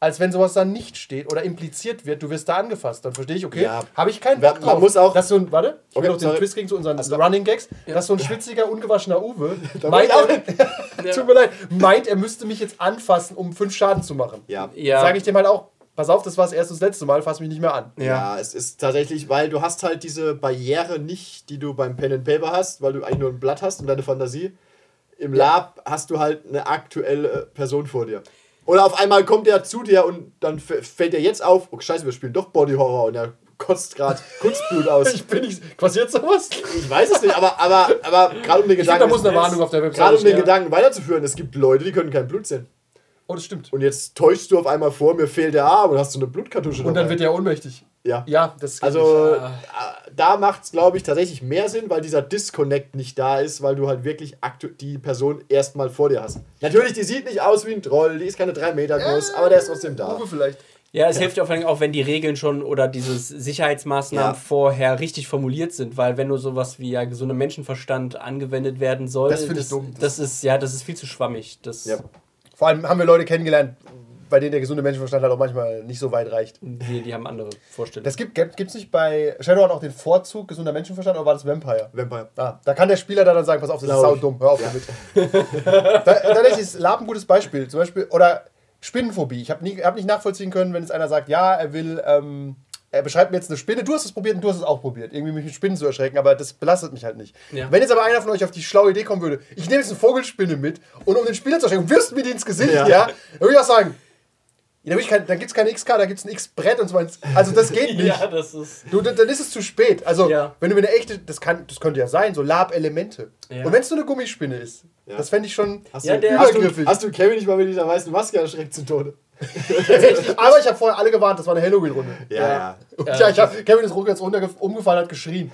als wenn sowas dann nicht steht oder impliziert wird, du wirst da angefasst. Dann verstehe ich, okay, Ja. habe ich keinen Man- Bock man drauf. muss auch- dass so ein, warte, ich will Okay, noch den sorry. Twist kriegen zu unseren Also- Running Gags, dass so ein schwitziger, ungewaschener Uwe meint, er, tut mir leid, meint, er müsste mich jetzt anfassen, um fünf Schaden zu machen. Ja. Ja. Sage ich dem halt auch, pass auf, das war das erste und das letzte Mal, fass mich nicht mehr an. Ja. es ist tatsächlich, weil du hast halt diese Barriere nicht, die du beim Pen and Paper hast, weil du eigentlich nur ein Blatt hast und deine Fantasie. Im Lab hast du halt eine aktuelle Person vor dir. Oder auf einmal kommt er zu dir und dann fällt dir jetzt auf, oh scheiße, wir spielen doch Body Horror und er kotzt gerade Kunstblut aus. Ich bin nicht, passiert sowas? Ich weiß es nicht, aber, aber, aber gerade um den Ich finde, da Gedanken. muss eine Warnung auf der Website Gerade um den stehen. Gedanken weiterzuführen, es gibt Leute, die können kein Blut sehen. Oh, das stimmt. Und jetzt täuschst du auf einmal vor, mir fehlt der Arm und hast du eine Blutkartusche Und dann wird er ohnmächtig. Ja. Ja, das geht Also nicht. äh, da macht es, glaube ich, tatsächlich mehr Sinn, weil dieser Disconnect nicht da ist, weil du halt wirklich aktu die Person erstmal vor dir hast. Natürlich, die sieht nicht aus wie ein Troll, die ist keine drei Meter groß, aber der ist trotzdem da. Uwe vielleicht. Ja, es hilft ja vor allem auch, wenn die Regeln schon oder diese Sicherheitsmaßnahmen Ja. vorher richtig formuliert sind, weil wenn nur sowas wie ja gesunder Menschenverstand angewendet werden soll, Das finde ich dumm. Das ist ja, das ist viel zu schwammig. Das, Ja. Vor allem haben wir Leute kennengelernt, bei denen der gesunde Menschenverstand halt auch manchmal nicht so weit reicht. die, die haben andere Vorstellungen. Das gibt es nicht bei Shadowrun auch den Vorzug gesunder Menschenverstand oder war das Vampire? Vampire. Ah, da kann der Spieler dann sagen, pass auf, das ist ich. saudumm, hör auf damit. da, tatsächlich ist Lab ein gutes Beispiel. Zum Beispiel, oder Spinnenphobie. Ich habe hab nicht nachvollziehen können, wenn jetzt einer sagt, ja, er will, ähm, er beschreibt mir jetzt eine Spinne, du hast es probiert und du hast es auch probiert, irgendwie mich mit Spinnen zu erschrecken, aber das belastet mich halt nicht. Ja. Wenn jetzt aber einer von euch auf die schlaue Idee kommen würde, ich nehme jetzt eine Vogelspinne mit und um den Spieler zu erschrecken, wirfst mir die ins Gesicht, ja, Ja. dann würde ich auch sagen, ja, dann, gibt es keine XK, da gibt es ein X-Brett und so weiter. Also das geht nicht. ja, das ist. Du, dann dann ist es zu spät. Also, Ja. wenn du mir eine echte, das, kann, das könnte ja sein, so Lab-Elemente. Ja. Und wenn es nur eine Gummispinne ist, Ja. das fände ich schon. Hast, Ja, du, der- hast, du, Übergriffig. hast du Kevin nicht mal mit dieser weißen Maske erschreckt zu Tode? Aber ich habe vorher alle gewarnt, das war eine Halloween-Runde. Ja, Und ja, ich hab, Kevin ist runter umgefallen, hat geschrien.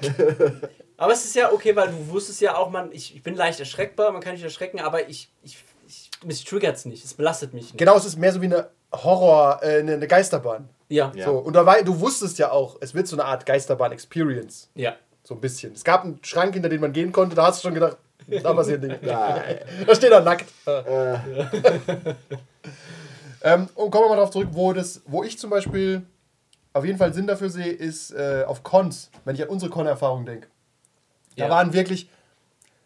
Aber es ist ja okay, weil du wusstest ja auch, man, ich, ich bin leicht erschreckbar, man kann mich erschrecken, aber ich, ich, ich mich triggert es nicht, es belastet mich nicht. Genau, es ist mehr so wie eine Horror, äh, eine, eine Geisterbahn. Ja, Ja. ja. So, und dabei, du wusstest ja auch, es wird so eine Art Geisterbahn-Experience. ja. So ein bisschen. Es gab einen Schrank, hinter den man gehen konnte, da hast du schon gedacht, da passiert nichts. ja. Da steht er nackt. Äh, Ähm, und kommen wir mal darauf zurück, wo, das, wo ich zum Beispiel auf jeden Fall Sinn dafür sehe, ist äh, auf Cons, wenn ich an unsere Con-Erfahrung denke. Da Ja. waren wirklich,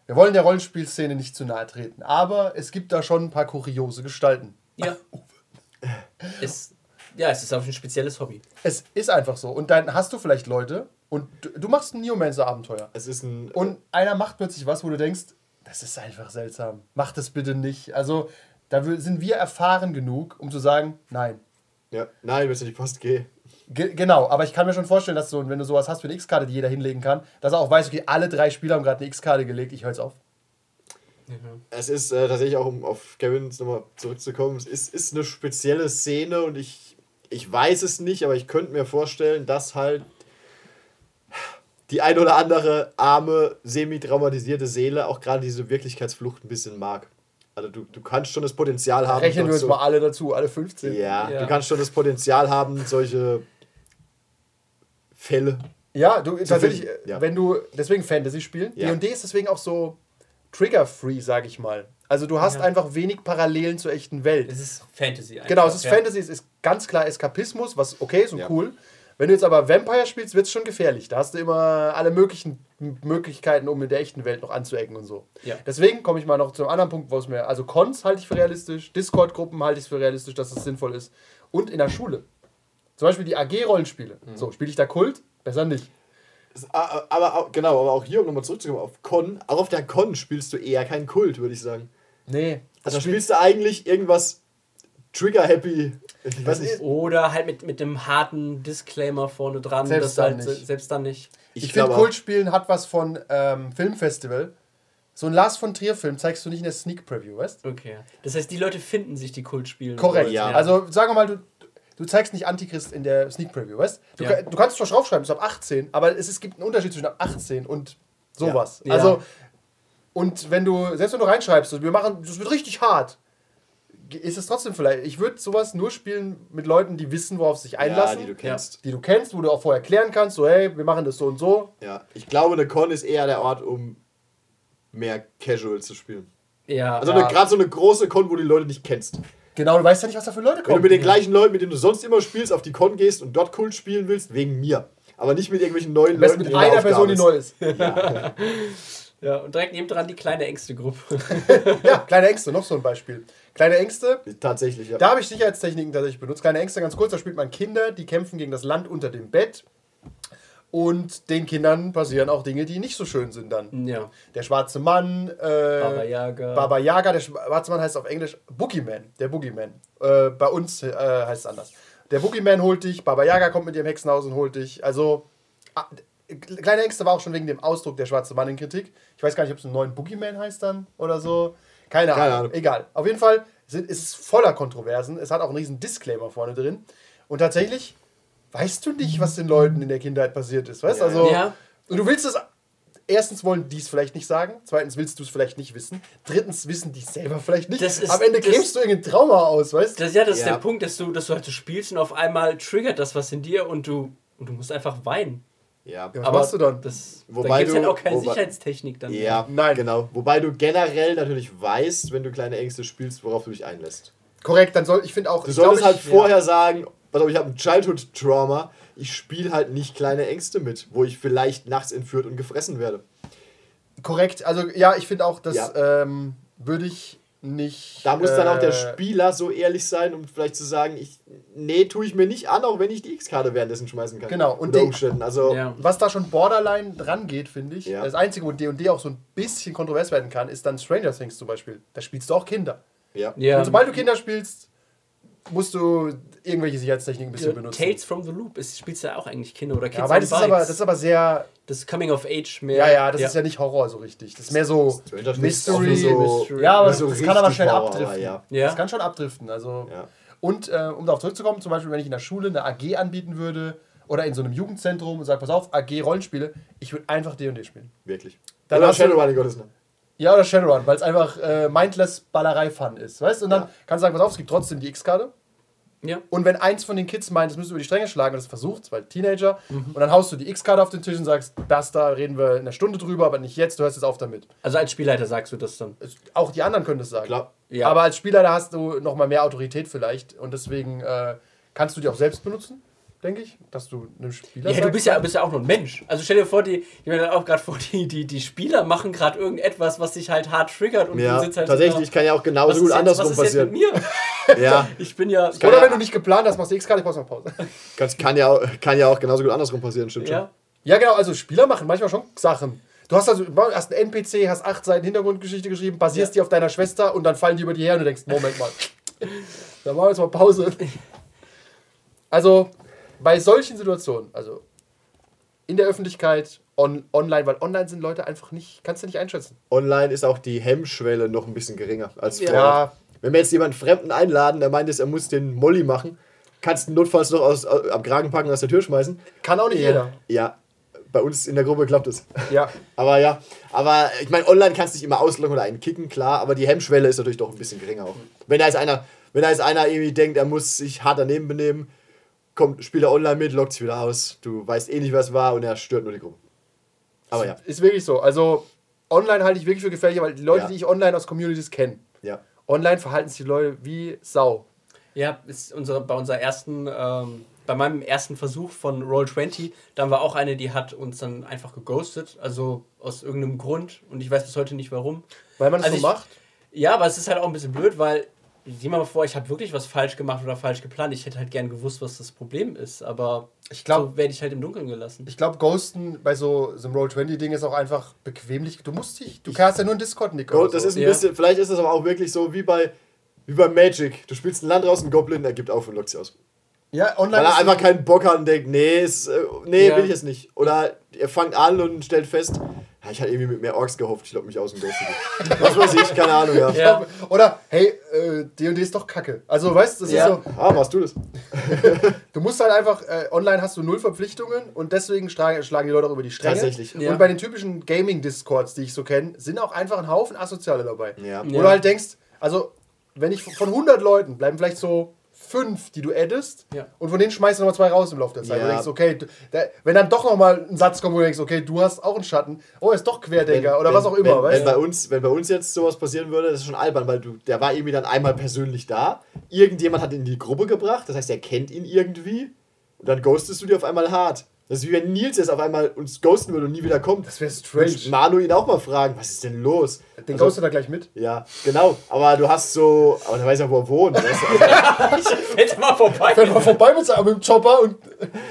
wir wollen der Rollenspielszene nicht zu nahe treten, aber es gibt da schon ein paar kuriose Gestalten. Ja. Es, ja, es ist auch ein spezielles Hobby. Es ist einfach so. Und dann hast du vielleicht Leute und du, du machst ein Neomancer-Abenteuer. es ist ein. Und einer macht plötzlich was, wo du denkst, das ist einfach seltsam. Mach das bitte nicht. Also, da sind wir erfahren genug, um zu sagen, nein. ja, nein, du bist in die Post, geh. Ge genau, aber ich kann mir schon vorstellen, dass so, wenn du sowas hast wie eine X-Karte, die jeder hinlegen kann, dass er auch weiß, okay, alle drei Spieler haben gerade eine X-Karte gelegt, ich höre jetzt auf. Es ist äh, tatsächlich auch, um auf Kevin nochmal zurückzukommen, es ist, ist eine spezielle Szene und ich, ich weiß es nicht, aber ich könnte mir vorstellen, dass halt die ein oder andere arme, semi-traumatisierte Seele auch gerade diese Wirklichkeitsflucht ein bisschen mag. Also du, du kannst schon das Potenzial haben. Rechnen wir uns so- mal alle dazu, alle 15. Ja, Ja. du kannst schon das Potenzial haben, solche Fälle Ja, du tatsächlich, ja. wenn du deswegen Fantasy spielen. Ja. D&D ist deswegen auch so trigger-free, sag ich mal. Also du hast Ja. einfach wenig Parallelen zur echten Welt. Es ist Fantasy einfach. Genau, es ist ja. Fantasy, es ist ganz klar Eskapismus, was okay ist und Ja. cool. Wenn du jetzt aber Vampire spielst, wird es schon gefährlich. Da hast du immer alle möglichen Möglichkeiten, um in der echten Welt noch anzuecken und so. Ja. Deswegen komme ich mal noch zum anderen Punkt, wo es mir. Also Cons halte ich für realistisch, Discord-Gruppen halte ich für realistisch, dass das sinnvoll ist. Und in der Schule. Zum Beispiel die AG-Rollenspiele. Mhm. So, spiele ich da Kult? Besser nicht. Aber genau, aber auch hier, um nochmal zurückzukommen auf Con, auch auf der Con spielst du eher keinen Kult, würde ich sagen. Nee. Also spielst du eigentlich irgendwas Trigger-happy. Ich weiß nicht. Oder halt mit, mit dem harten Disclaimer vorne dran. Selbst dass dann halt, nicht. Selbst dann nicht. Ich, Ich finde, Kultspielen hat was von ähm, Filmfestival. So ein Lars von Trier-Film zeigst du nicht in der Sneak Preview, weißt Okay. Das heißt, die Leute finden sich die Kultspiele. Korrekt. Ja. Also sagen wir mal, du, du zeigst nicht Antichrist in der Sneak Preview, weißt du? Ja. Du kannst zwar draufschreiben, es ist ab 18, aber es, es gibt einen Unterschied zwischen ab 18 und sowas. Ja. Also, und wenn du, selbst wenn du reinschreibst, so, wir machen, das wird richtig hart, ist es trotzdem vielleicht. Ich würde sowas nur spielen mit Leuten, die wissen, worauf sie sich Ja, einlassen, die du kennst. die du kennst, wo du auch vorher erklären kannst, so, hey, wir machen das so und so. Ja. Ich glaube, eine Con ist eher der Ort, um mehr Casual zu spielen. Ja. Also Ja. gerade so eine große Con, wo du die Leute nicht kennst. Genau, du weißt ja nicht, was da für Leute Wenn du kommen. mit den gleichen Leuten, mit denen du sonst immer spielst, auf die Con gehst und dort Kult spielen willst, wegen mir. Aber nicht mit irgendwelchen neuen Leuten. mit die einer Person, die Aufgabe neu ist. ja, und direkt nebendran die kleine Ängste-Gruppe. ja, kleine Ängste, noch so ein Beispiel. Kleine Ängste. Tatsächlich, ja. Da habe ich Sicherheitstechniken tatsächlich benutzt. Kleine Ängste, ganz kurz, da spielt man Kinder, die kämpfen gegen das Land unter dem Bett. Und den Kindern passieren auch Dinge, die nicht so schön sind dann. ja. Der schwarze Mann, äh, Baba Yaga. Baba Yaga, der schwarze Mann heißt auf Englisch Boogeyman, der Boogeyman. Äh, bei uns äh, heißt es anders. Der Boogeyman holt dich, Baba Yaga kommt mit ihrem Hexenhaus und holt dich. Also, ah, Kleine Ängste war auch schon wegen dem Ausdruck der schwarze Mann in Kritik. Ich weiß gar nicht, ob es einen neuen Boogeyman heißt dann oder so. Keine, Keine Ahnung. Ahnung. Egal. Auf jeden Fall sind, ist es voller Kontroversen. Es hat auch einen riesen Disclaimer vorne drin. Und tatsächlich weißt du nicht, was den Leuten in der Kindheit passiert ist. Weißt Ja, also, ja. Und du willst es. Erstens wollen die es vielleicht nicht sagen. Zweitens willst du es vielleicht nicht wissen. Drittens wissen die es selber vielleicht nicht. Das ist- Am Ende grämst du irgendein Trauma aus, weißt du? Das, ja, das ist Ja. der Punkt, dass du, dass du halt so spielst und auf einmal triggert das was in dir und du, und du musst einfach weinen. Ja. Ja, was machst du dann? Das, Wobei da gibt es du- halt auch keine wobei- Sicherheitstechnik dann. Ja, Nein. genau. Wobei du generell natürlich weißt, wenn du kleine Ängste spielst, worauf du dich einlässt. Korrekt, dann soll ich finde auch. Du ich solltest glaub, halt ich, vorher sagen, pass auf, ich habe ein Childhood-Trauma, ich spiele halt nicht kleine Ängste mit, wo ich vielleicht nachts entführt und gefressen werde. Ja, korrekt, also ja, ich finde auch, das Ja. ähm, würde ich nicht. Da muss dann auch der äh, Spieler so ehrlich sein, um vielleicht zu sagen, ich, nee, tue ich mir nicht an, auch wenn ich die X-Karte währenddessen schmeißen kann. Genau, und Umständen. Also, Ja. Was da schon borderline dran geht, finde ich. Ja. Das Einzige, wo D&D auch so ein bisschen kontrovers werden kann, ist dann Stranger Things zum Beispiel. Da spielst du auch Kinder. ja. Ja. Und sobald du Kinder spielst, musst du irgendwelche Sicherheitstechniken ein bisschen Ja, benutzen. Tales from the Loop ist, spielst du ja auch eigentlich Kinder oder Kids ja, aber das ist aber, das ist aber sehr. das Coming of Age mehr. Ja, ja, das ist ja nicht Horror so richtig. Das ist mehr so Stranger ist Mystery. so- Mystery. Ja, aber so das kann aber schnell Horror, abdriften. ja. Ja. Das kann schon abdriften. Also. Ja. Und äh, um darauf zurückzukommen, zum Beispiel, wenn ich in der Schule eine AG anbieten würde oder in so einem Jugendzentrum und sage, pass auf, AG Rollenspiele, ich würde einfach D&D spielen. Wirklich. Dann Oder Shadowrun Gottes Namen. Ja, oder Shadowrun, weil es einfach äh, mindless Ballerei-Fun ist, weißt du? Und dann Ja. kannst du sagen, pass auf, es gibt trotzdem die X-Karte. Ja. Und wenn eins von den Kids meint, es müsste über die Stränge schlagen und es versucht, weil Teenager, Mhm. und dann haust du die X-Karte auf den Tisch und sagst, das da reden wir in einer Stunde drüber, aber nicht jetzt, du hörst jetzt auf damit. Also als Spielleiter sagst du das dann. Auch die anderen können das sagen. Klar. Ja. Aber als Spieler, da hast du nochmal mehr Autorität vielleicht und deswegen äh, kannst du die auch selbst benutzen, denke ich, dass du einem Spieler Ja, du bist ja, bist ja auch nur ein Mensch. Also stell dir vor, die, ich meine auch gerade vor, die, die, die Spieler machen gerade irgendetwas, was dich halt hart triggert und Ja, du sitzt halt tatsächlich so kann ja auch genauso was gut ist jetzt, andersrum was ist jetzt mit passieren. mir? Ja, Ich bin ja. kann Oder ja- wenn du nicht geplant hast, machst du X-Karte, ich brauchst noch Pause. das kann ja, auch- kann ja auch genauso gut andersrum passieren, stimmt Ja. Ja, genau, also Spieler machen manchmal schon Sachen. Du hast also hast einen NPC, hast acht Seiten Hintergrundgeschichte geschrieben, basierst die auf deiner Schwester und dann fallen die über die her und du denkst, Moment mal, da machen wir jetzt mal Pause. Also bei solchen Situationen, also in der Öffentlichkeit, on, online, weil online sind Leute einfach nicht, kannst du nicht einschätzen. Online ist auch die Hemmschwelle noch ein bisschen geringer als Ja. vor Ort. Wenn wir jetzt jemanden Fremden einladen, der meint, er muss den Molly machen, kannst du ihn notfalls noch aus, aus, am Kragen packen und aus der Tür schmeißen. Kann auch nicht jeder. Ja, bei uns in der Gruppe klappt es. Ja. Aber ja, aber ich meine, online kannst du dich immer ausloggen oder einen kicken, klar, aber die Hemmschwelle ist natürlich doch ein bisschen geringer auch. Wenn da jetzt einer, wenn da jetzt einer irgendwie denkt, er muss sich hart daneben benehmen, kommt, spielt er online mit, lockt sich wieder aus. Du weißt eh nicht, was war und er stört nur die Gruppe. Aber ja, Ist wirklich so. Also online halte ich wirklich für gefährlich, weil die Leute, Ja. die ich online aus Communities kenne, ja. online verhalten sich die Leute wie Sau. Ja, ist unsere, bei unserer ersten, ähm, bei meinem ersten Versuch von Roll20, da war auch eine, die hat uns dann einfach geghostet, also aus irgendeinem Grund und ich weiß bis heute nicht warum. Weil man es Also so ich- macht. Ja, aber es ist halt auch ein bisschen blöd, weil, sieh mal vor, ich habe wirklich was falsch gemacht oder falsch geplant. Ich hätte halt gern gewusst, was das Problem ist, aber Ich glaub- so werde ich halt im Dunkeln gelassen. Ich glaube, Ghosten bei so, so einem Roll-20-Ding ist auch einfach bequemlich. Du musst dich, du hast ja nur einen Discord-Nick. Go, das so. ist ein Ja. bisschen, vielleicht ist das aber auch wirklich so wie bei, wie bei Magic. Du spielst ein Land raus, ein Goblin, er gibt auf und lockt sie aus. Ja, online Weil er einfach keinen Bock hat und denkt, nee, ist, äh, nee Ja. will ich jetzt nicht. Oder er fangt an und stellt fest, ja, ich hatte irgendwie mit mehr Orks gehofft, ich lock mich aus und ghoste dich. Was weiß ich, keine Ahnung, ja. Ja. Oder, hey, äh, D&D ist doch kacke. Also, weißt du, das Ja. ist so, Ah, warst du das? du musst halt einfach, äh, online hast du null Verpflichtungen und deswegen schlagen, schlagen die Leute auch über die Stränge. Tatsächlich. Ja. Und bei den typischen Gaming-Discords, die ich so kenne, sind auch einfach ein Haufen Asoziale dabei. Ja. Wo du halt denkst, also, wenn ich von 100 Leuten bleiben vielleicht so fünf, die du addest, Ja. und von denen schmeißt du nochmal zwei raus im Laufe der Zeit. Ja. Du denkst, okay, du, der, wenn dann doch nochmal ein Satz kommt, wo du denkst, okay, du hast auch einen Schatten, oh, er ist doch Querdenker oder was auch immer, wenn, weißt wenn bei uns, wenn bei uns jetzt sowas passieren würde, das ist schon albern, weil du, der war irgendwie dann einmal persönlich da. Irgendjemand hat ihn in die Gruppe gebracht, das heißt, er kennt ihn irgendwie. Und dann ghostest du dir auf einmal hart. Das ist wie wenn Nils jetzt auf einmal uns ghosten würde und nie wieder kommt. Das wäre strange. Und Manu ihn auch mal fragen, was ist denn los? Den Also, ghostet er gleich mit. Ja, genau. Aber du hast so, aber der weiß ja, wo er wohnt. Weißt du? Hätte mal vorbei. Fährt mal vorbei mit, seinem- mit dem Chopper und,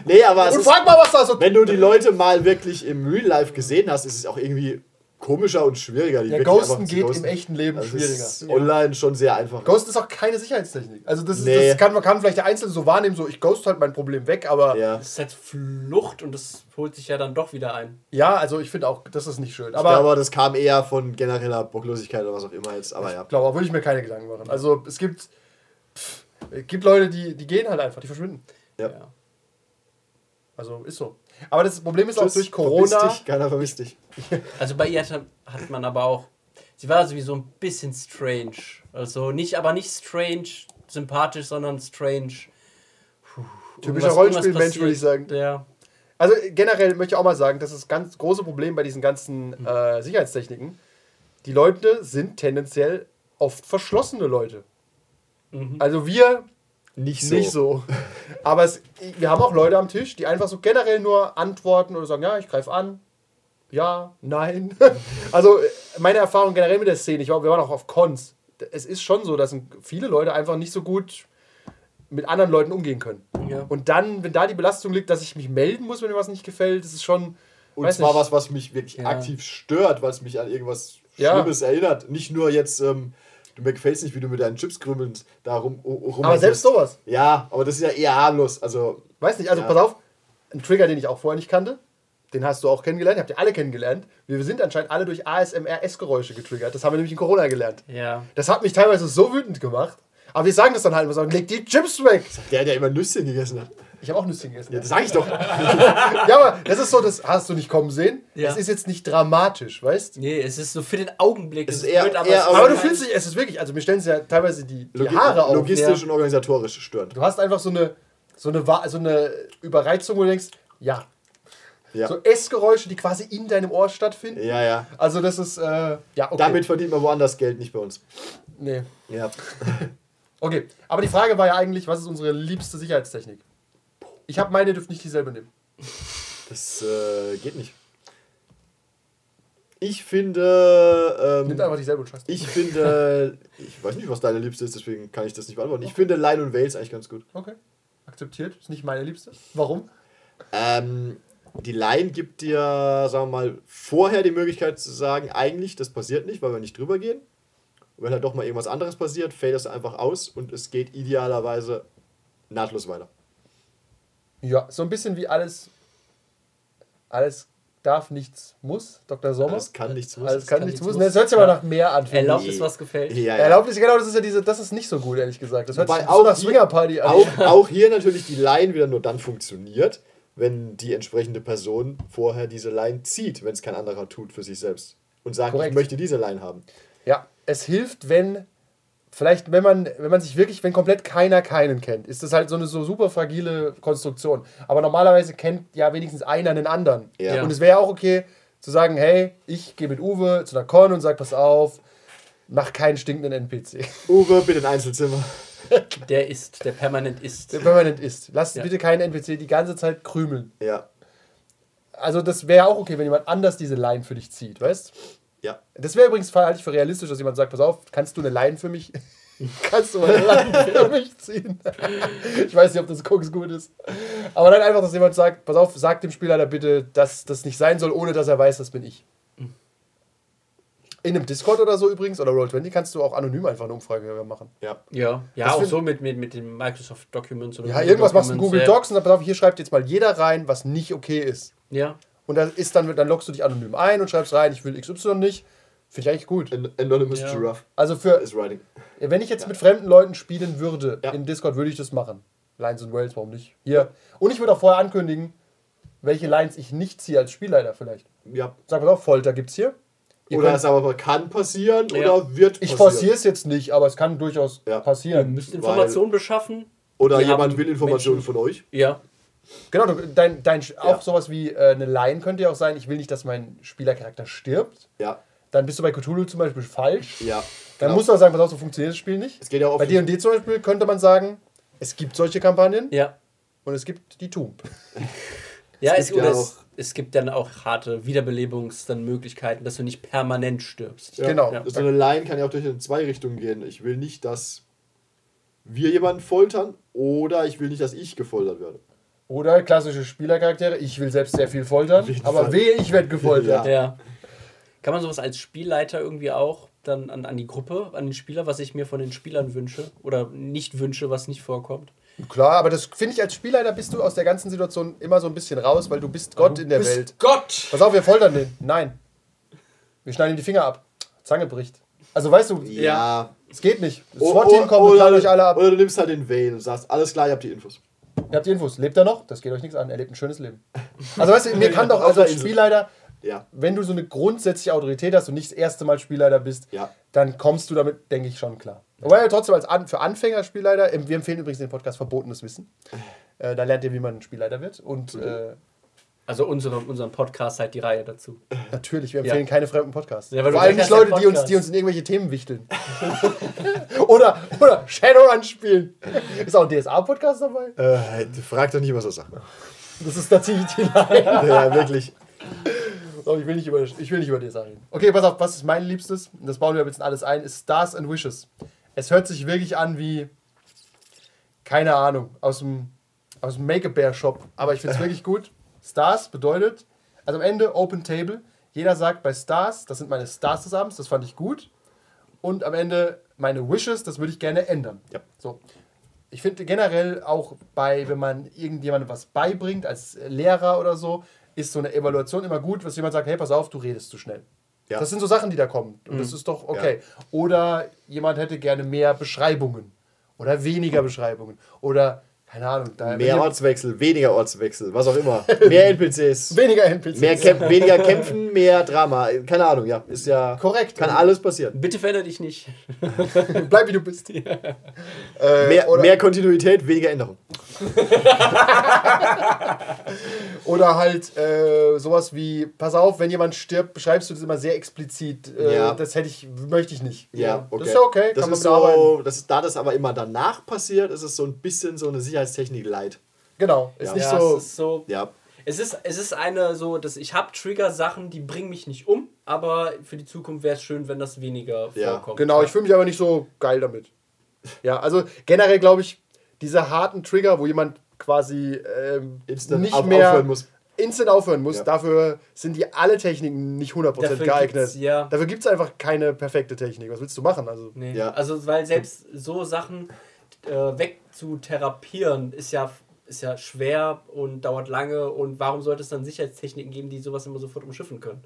nee, aber es und ist, frag mal, was da so... wenn du die Leute mal wirklich im Real Life gesehen hast, ist es auch irgendwie komischer und schwieriger. Die Ja, Ghosten geht ghosten. im echten Leben Also schwieriger. ist online schon sehr einfach. Ghosten ist auch keine Sicherheitstechnik. Also das, ist, Nee. das kann, man kann vielleicht der Einzelne so wahrnehmen, so ich ghost halt mein Problem weg, aber ja, ja. Das ist halt Flucht und das holt sich ja dann doch wieder ein. also ich finde auch, das ist nicht schön. Aber, Aber aber das kam eher von genereller Bocklosigkeit oder was auch immer jetzt. Aber ja. ich glaube, auch würde ich mir keine Gedanken machen. Also es gibt, pff, es gibt Leute, die, die gehen halt einfach, die verschwinden. ja. Ja. Also ist so. Aber das Problem ist auch Tschüss, durch verpiss Corona. Dich, keiner vermisst dich. Also bei ihr hat, hat man aber auch. Sie war sowieso ein bisschen strange. Also nicht, aber nicht strange sympathisch, sondern strange. Puh, Typischer Rollenspielmensch, würde ich sagen. Ja. Also generell möchte ich auch mal sagen, das ist das ganz große Problem bei diesen ganzen Hm. äh, Sicherheitstechniken. Die Leute sind tendenziell oft verschlossene Leute. Mhm. Also wir Nicht so. Nicht so. Aber es, wir haben auch Leute am Tisch, die einfach so generell nur antworten oder sagen, ja, ich greife an. Ja, nein. Also meine Erfahrung generell mit der Szene, ich war, wir waren auch auf Cons. Es ist schon so, dass viele Leute einfach nicht so gut mit anderen Leuten umgehen können. Ja. Und dann, wenn da die Belastung liegt, dass ich mich melden muss, wenn mir was nicht gefällt, das ist schon. Und weiß zwar nicht. was, was mich wirklich Ja. aktiv stört, was mich an irgendwas Ja. Schlimmes erinnert. Nicht nur jetzt, ähm, du mir gefällt nicht, wie du mit deinen Chips krümmelst, da rum, rum Aber selbst sowas. Ja, aber das ist ja eher harmlos. Also, Weiß nicht, also Ja. pass auf, ein Trigger, den ich auch vorher nicht kannte, den hast du auch kennengelernt, ihr habt ihr alle kennengelernt. Wir sind anscheinend alle durch ASMR-S-Geräusche getriggert. Das haben wir nämlich in Corona gelernt. ja. Das hat mich teilweise so wütend gemacht. Aber wir sagen das dann halt, wir sagen, leg die Chips weg. der, der immer Nüsschen gegessen hat. Ich habe auch Nüsschen gegessen. Ja, das sag ich doch. Ja, aber das ist so, das hast du nicht kommen sehen. Ja. Es ist jetzt nicht dramatisch, weißt Nee, es ist so für den Augenblick. Es ist eher- aber, eher es ist Aber du fühlst dich, es ist wirklich, also mir stellen sie ja teilweise die, die Logi- Haare auf. Logistisch ja. und organisatorisch störend. Du hast einfach so eine, so eine, so eine Überreizung, wo du denkst, ja. Ja. So Essgeräusche, die quasi in deinem Ohr stattfinden. ja, ja. Also das ist, äh, ja, okay. Damit verdient man woanders Geld, nicht bei uns. Nee. Ja. Okay, aber die Frage war ja eigentlich, was ist unsere liebste Sicherheitstechnik? Ich habe meine, dürft nicht dieselbe nehmen. Das äh, geht nicht. Ich finde. Ähm, einfach dieselbe und scheiß. ich finde. Ich weiß nicht, was deine Liebste ist, deswegen kann ich das nicht beantworten. Ich finde Line und Wales eigentlich ganz gut. Okay, akzeptiert. Ist nicht meine liebste. Warum? Ähm, die Line gibt dir, sagen wir mal, vorher die Möglichkeit zu sagen, eigentlich, das passiert nicht, weil wir nicht drüber gehen. Und wenn halt doch mal irgendwas anderes passiert, fällt das einfach aus und es geht idealerweise nahtlos weiter. Ja, so ein bisschen wie alles. Alles darf, nichts muss. Dr. Sommer. Alles kann, nichts muss. Alles kann, kann, nichts nichts muss. muss. Das hört sich aber Ja. nach mehr an. Erlaubt ist, was gefällt. Ja, ja. Erlaubt ist, genau, das ist ja diese, das ist nicht so gut, ehrlich gesagt. Das hört Wobei sich auch so nach Swingerparty an. Auch, auch hier natürlich die Line wieder nur dann funktioniert, wenn die entsprechende Person vorher diese Line zieht, wenn es kein anderer tut für sich selbst. Und sagt, Korrekt. ich möchte diese Line haben. Ja, es hilft, wenn vielleicht, wenn man, wenn man sich wirklich, wenn komplett keiner keinen kennt, ist das halt so eine so super fragile Konstruktion. Aber normalerweise kennt ja wenigstens einer einen anderen. Ja. Und es wäre auch okay zu sagen, hey, ich gehe mit Uwe zu einer Con und sag, pass auf, mach keinen stinkenden NPC. Uwe, bitte ein Einzelzimmer. Der ist, der permanent ist. Der permanent ist. Lass Ja. bitte keinen NPC die ganze Zeit krümeln. Ja. Also das wäre auch okay, wenn jemand anders diese Line für dich zieht, weißt? Ja. Das wäre übrigens halte ich für realistisch, dass jemand sagt, pass auf, kannst du eine Line für mich? kannst du mal eine Line für mich ziehen? ich weiß nicht, ob das Koks gut ist. Aber dann einfach, dass jemand sagt, pass auf, sag dem Spieler da bitte, dass das nicht sein soll, ohne dass er weiß, das bin ich. In einem Discord oder so übrigens, oder Roll20, kannst du auch anonym einfach eine Umfrage machen. Ja. Ja, ja Das auch find- so mit, mit, mit den Microsoft Documents oder Ja, Google irgendwas machst du in Documents, Google ja. Docs und dann, pass auf, hier schreibt jetzt mal jeder rein, was nicht okay ist. Ja. Und dann ist dann, dann loggst du dich anonym ein und schreibst rein, ich will XY nicht. Finde ich eigentlich gut. An- Anonymous Ja. Giraffe Also für, is writing. wenn ich jetzt mit fremden Leuten spielen würde, Ja. in Discord würde ich das machen. Lines und Wales, warum nicht? Hier. Und ich würde auch vorher ankündigen, welche Lines ich nicht ziehe als Spielleiter vielleicht. Ja. Sag mal auf, Folter gibt's hier. Ihr Oder es aber kann passieren Ja. oder wird ich passieren. forciere es jetzt nicht, aber es kann durchaus Ja. Ihr passieren. müsst Informationen beschaffen. Oder jemand will Informationen Menschen- von euch. Ja. Genau, du, dein, dein, auch Ja. sowas wie äh, eine Line könnte ja auch sein, ich will nicht, dass mein Spielercharakter stirbt. Ja. Dann bist du bei Cthulhu zum Beispiel falsch. Ja. Dann Genau. musst du auch sagen, pass auf, so funktioniert das Spiel nicht. Es geht ja auch Bei D&D zum Beispiel könnte man sagen, es gibt solche Kampagnen Ja. und es gibt die Tomb. Ja, Es es, gibt ja es, es gibt dann auch harte Wiederbelebungsmöglichkeiten, dass du nicht permanent stirbst. Ja. Genau. Ja. So eine Line kann ja auch durch in zwei Richtungen gehen. Ich will nicht, dass wir jemanden foltern oder ich will nicht, dass ich gefoltert werde. Oder klassische Spielercharaktere, ich will selbst sehr viel foltern, aber Fall. wehe, ich werde gefoltert. Ja. Ja. Kann man sowas als Spielleiter irgendwie auch dann an, an die Gruppe, an den Spieler, was ich mir von den Spielern wünsche oder nicht wünsche, was nicht vorkommt? Klar, aber das finde ich als Spielleiter bist du aus der ganzen Situation immer so ein bisschen raus, weil du bist Gott in der Bist Welt. Gott! Pass auf, wir foltern den. Nein. Wir schneiden ihm die Finger ab. Zange bricht. Also weißt du, Ja. es geht nicht. Das O- SWAT-Team kommt und oder, knallt euch alle ab. oder du nimmst halt den Vale und sagst, alles klar, ihr habt die Infos. Ihr habt die Infos. Lebt er noch? Das geht euch nichts an. Er lebt ein schönes Leben. Also weißt du, mir kann doch Auf als. Spielleiter, Ja. wenn du so eine grundsätzliche Autorität hast und nicht das erste Mal Spielleiter bist, Ja. dann kommst du damit, denke ich, schon klar. Aber ja, trotzdem als An für Anfänger Spielleiter, ähm, wir empfehlen übrigens den Podcast Verbotenes Wissen. Äh, da lernt ihr, wie man ein Spielleiter wird. Und äh, Also unsere, unseren Podcast halt die Reihe dazu. natürlich, wir empfehlen Ja. keine fremden Podcasts. Ja, Vor allem nicht Leute, die uns, die uns in irgendwelche Themen wichteln. oder, oder Shadowrun spielen. Ist auch ein DSA-Podcast dabei? Äh, frag doch nicht, was er sagt. Das ist tatsächlich die Line. ja, wirklich. So, ich will nicht über, ich will nicht über DSA reden. Okay, pass auf, was ist mein Liebstes? Das bauen wir ein bisschen alles ein, ist Stars and Wishes. Es hört sich wirklich an wie, keine Ahnung, aus dem, aus dem Make-A-Bear-Shop. Aber ich finde es wirklich gut. Stars bedeutet, also am Ende Open Table. Jeder sagt bei Stars, das sind meine Stars des Abends, das fand ich gut. Und am Ende meine Wishes, das würde ich gerne ändern. Ja. So. Ich finde generell auch bei, wenn man irgendjemandem was beibringt, als Lehrer oder so, ist so eine Evaluation immer gut, dass jemand sagt, hey, pass auf, du redest zu schnell. Ja. Das sind so Sachen, die da kommen. Und das ist doch okay. Oder jemand hätte gerne mehr Beschreibungen. Oder weniger Beschreibungen. Oder, keine Ahnung, Mehr Ortswechsel, weniger Ortswechsel, was auch immer. Mehr NPCs. weniger NPCs. Mehr Kämp weniger Kämpfen, mehr Drama. Keine Ahnung, ja. Ist ja. Korrekt. Kann alles passieren. Bitte verändere dich nicht. Bleib wie du bist. Äh, Mehr, mehr Kontinuität, weniger Änderung. oder halt äh, sowas wie, pass auf, wenn jemand stirbt, beschreibst du das immer sehr explizit. Äh, Ja. Das hätte ich, möchte ich nicht. Ja, okay. Das ist ja okay, Das kann man ist mitarbeiten. so, das ist, da das aber immer danach passiert, ist es so ein bisschen so eine Sicherheitstechnik light. Genau. Ist Ja. nicht ja, so. es ist so. Ja. Es ist, es ist eine so, dass ich habe Trigger-Sachen, die bringen mich nicht um, aber für die Zukunft wäre es schön, wenn das weniger Ja, vorkommt. Genau, ich fühle mich aber nicht so geil damit. Ja, also generell glaube ich, diese harten Trigger, wo jemand quasi ähm, Instant nicht auf- mehr aufhören muss. instant aufhören muss, Ja. dafür sind die alle Techniken nicht 100% Dafür geeignet. gibt's- ja. Dafür gibt es einfach keine perfekte Technik. Was willst du machen? Also, Nee. Ja. Also, weil selbst so Sachen äh, wegzutherapieren ist ja, ist ja schwer und dauert lange. Und warum sollte es dann Sicherheitstechniken geben, die sowas immer sofort umschiffen können?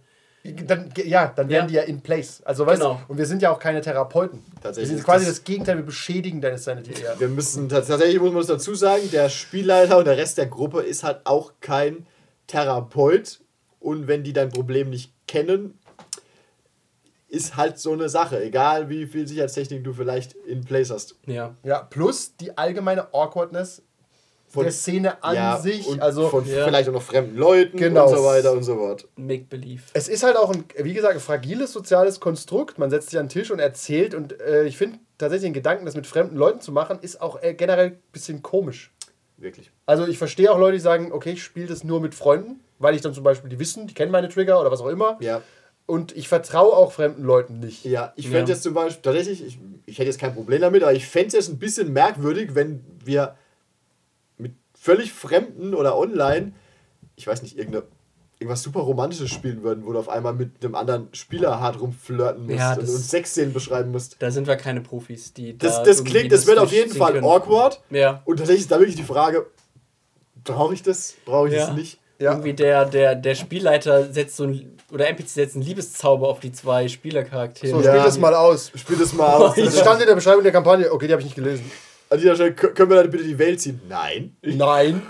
dann, ja, dann wären Ja. die ja in place. Also, weißt Genau. du, und wir sind ja auch keine Therapeuten. Tatsächlich Wir sind quasi das- das, Gegenteil, wir beschädigen deine Sanity eher. Wir müssen tats- tatsächlich muss man es dazu sagen, der Spielleiter und der Rest der Gruppe ist halt auch kein Therapeut. Und wenn die dein Problem nicht kennen, ist halt so eine Sache. Egal wie viel Sicherheitstechnik du vielleicht in Place hast. Ja. Ja, plus die allgemeine Awkwardness Von- der Szene an Ja, sich. und Also von Ja. vielleicht auch noch fremden Leuten Genau. und so weiter und so fort. Make-Believe. es ist halt auch ein, wie gesagt, ein fragiles soziales Konstrukt. Man setzt sich an den Tisch und erzählt. Und äh, ich finde tatsächlich den Gedanken, das mit fremden Leuten zu machen, ist auch äh, generell ein bisschen komisch. Wirklich. Also ich verstehe auch Leute, die sagen, okay, ich spiele das nur mit Freunden, weil ich dann zum Beispiel, die wissen, die kennen meine Trigger oder was auch immer. Ja. Und ich vertraue auch fremden Leuten nicht. Ja, ich Ja. fände jetzt zum Beispiel, tatsächlich, ich, ich hätte jetzt kein Problem damit, aber ich fände es jetzt ein bisschen merkwürdig, wenn wir mit völlig Fremden oder online, ich weiß nicht, irgendeine, irgendwas super Romantisches spielen würden, wo du auf einmal mit einem anderen Spieler hart rumflirten musst Ja, und, das- und Sexszenen beschreiben musst. Da sind wir keine Profis, die Das, da das klingt, das wird auf jeden Fall können. awkward. Ja. Und tatsächlich ist da wirklich die Frage, brauche ich das? Brauche ich Ja. das nicht? Ja. Irgendwie der, der, der Spielleiter setzt so ein, oder NPC setzt einen Liebeszauber auf die zwei Spielercharaktere. So, Ja. spiel das mal aus. Spiel das mal aus. Das stand in der Beschreibung der Kampagne. Okay, die habe ich nicht gelesen. An dieser Stelle, kö- können wir dann bitte die Welt ziehen? Nein. Nein.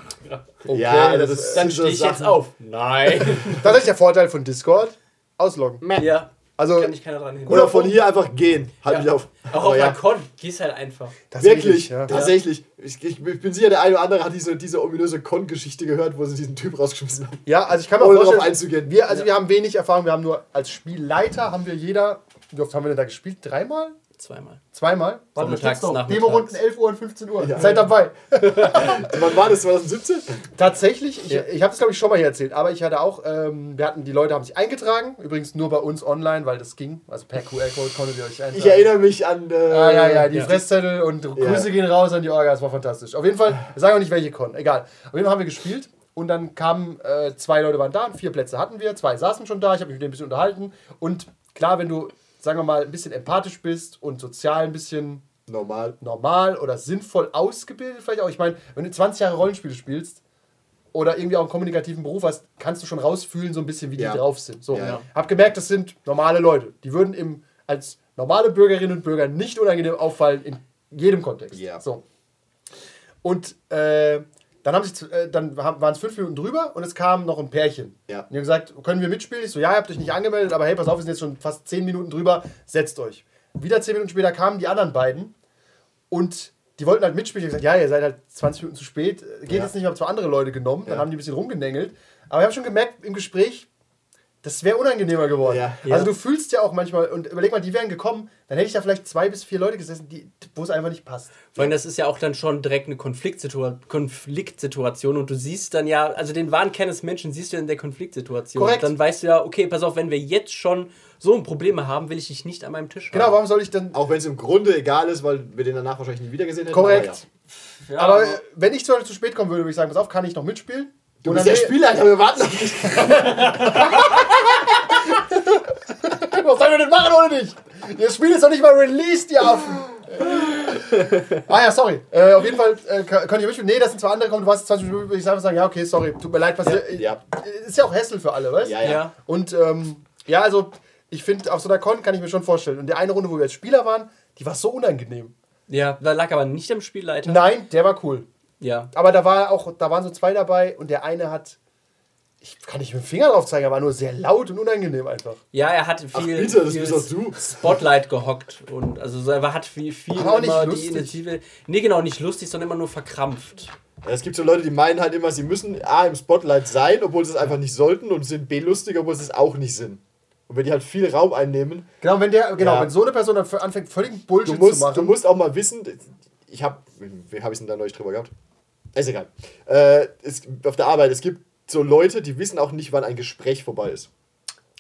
Okay, Ja, das, das- ist Dann stehe ich jetzt Sachen. auf. Nein. tatsächlich der Vorteil von Discord. Ausloggen. ja. Also, Kann ich keiner dran hin. Oder von hier einfach gehen. Halt Ja. mich auf. Auch Aber auf ja. Con. Gehst halt einfach. Wirklich, ja. tatsächlich. Ich, ich bin sicher, der eine oder andere hat diese, diese ominöse Con-Geschichte gehört, wo sie diesen Typ rausgeschmissen haben. Ja, also ich kann mir Ohne auch darauf einzugehen. Wir, also wir haben wenig Erfahrung. Wir haben nur als Spielleiter haben wir jeder. Wie oft haben wir denn da gespielt? Dreimal? Zweimal. Zweimal? Warte, da Vormittags, steht's doch. nachmittags. Demo-Runden 11 Uhr und 15 Uhr. Ja. Seid dabei. Wann war das? 2017? Tatsächlich, ich, Ja. ich habe das glaube ich schon mal hier erzählt, aber ich hatte auch, ähm, wir hatten, die Leute haben sich eingetragen, übrigens nur bei uns online, weil das ging, also per QR-Code konntet ihr euch eintragen. Ich erinnere mich an. Äh, Ah, ja, ja, die Ja. Fresszettel und Grüße gehen raus an die Orga, das war fantastisch. Auf jeden Fall, wir sagen auch nicht, welche Con, egal. Auf jeden Fall haben wir gespielt und dann kamen, äh, zwei Leute waren da und vier Plätze hatten wir, zwei saßen schon da, ich habe mich mit denen ein bisschen unterhalten und klar, wenn du, sagen wir mal, ein bisschen empathisch bist und sozial ein bisschen Normal. normal oder sinnvoll ausgebildet vielleicht auch, ich meine, wenn du 20 Jahre Rollenspiele spielst oder irgendwie auch einen kommunikativen Beruf hast, kannst du schon rausfühlen, so ein bisschen, wie Ja. die drauf sind. So, Ja, ja. hab gemerkt, das sind normale Leute. Die würden im, als normale Bürgerinnen und Bürger nicht unangenehm auffallen in jedem Kontext. Ja. So. Und äh, dann, haben sich, äh, dann waren es fünf Minuten drüber und es kam noch ein Pärchen. Ja. Und die haben gesagt, können wir mitspielen? Ich so, ja, ihr habt euch nicht angemeldet, aber hey, pass auf, wir sind jetzt schon fast zehn Minuten drüber, setzt euch. Wieder zehn Minuten später kamen die anderen beiden und die wollten halt mitspielen. Ich habe gesagt, ja, ihr seid halt 20 Minuten zu spät, geht Ja. jetzt nicht, ich habe zwei andere Leute genommen, dann Ja. haben die ein bisschen rumgenängelt. Aber ich habe schon gemerkt im Gespräch, das wäre unangenehmer geworden. Ja. Ja. Also du fühlst ja auch manchmal, und überleg mal, die wären gekommen, dann hätte ich da vielleicht zwei bis vier Leute gesessen, die, wo es einfach nicht passt. Vor allem, das ist ja auch dann schon direkt eine Konfliktsitua Konfliktsituation und du siehst dann ja, also den wahren Kern des Menschen siehst du in der Konfliktsituation. Korrekt. Dann weißt du ja, okay, pass auf, wenn wir jetzt schon so ein Probleme haben, will ich dich nicht an meinem Tisch Genau, haben. warum soll ich denn. Auch wenn es im Grunde egal ist, weil wir den danach wahrscheinlich nie wieder gesehen hätten. Korrekt. Aber ja. Ja, Aber äh, wenn ich Beispiel zu spät kommen würde, würde ich sagen, pass auf, kann ich noch mitspielen? Du Und bist dann der Spielleiter, wir warten auf dich. Was sollen wir denn machen ohne dich? Das Spiel ist doch nicht mal released, ihr Affen. ah ja, sorry. Äh, auf jeden Fall äh, könnt ihr mitspielen. Nee, das sind zwei andere kommen, du warst 20 Minuten, würde ich einfach sagen, ja, okay, sorry, tut mir leid, passiert. Ja. Ist ja auch Hassel für alle, weißt du? Ja, ja. Ja. Und ähm, ja, also ich finde, auf so einer Con kann ich mir schon vorstellen. Und die eine Runde, wo wir als Spieler waren, die war so unangenehm. ja, da lag aber nicht am Spielleiter. Nein, der war cool. Ja. Aber da war auch, da waren so zwei dabei und der eine hat, ich kann nicht mit dem Finger drauf zeigen, er war nur sehr laut und unangenehm einfach. Ja, er hat viel, Ach bitte, das viel bist doch du. Spotlight gehockt und also so, er hat viel, viel Aber auch nicht immer die lustig. Initiative. Nee, genau, nicht lustig, sondern immer nur verkrampft. Ja, Es gibt so Leute, die meinen halt immer, sie müssen A im Spotlight sein, obwohl sie es einfach nicht sollten und sind B lustig, obwohl sie es auch nicht sind. Und wenn die halt viel Raum einnehmen, Genau, wenn der, genau, Ja. wenn so eine Person dann anfängt, völligen du Bullshit musst, zu machen. du musst auch mal wissen, ich habe, wie habe ich es denn da neulich drüber gehabt? Ist egal. Äh, es, auf der Arbeit, es gibt so Leute, die wissen auch nicht, wann ein Gespräch vorbei ist.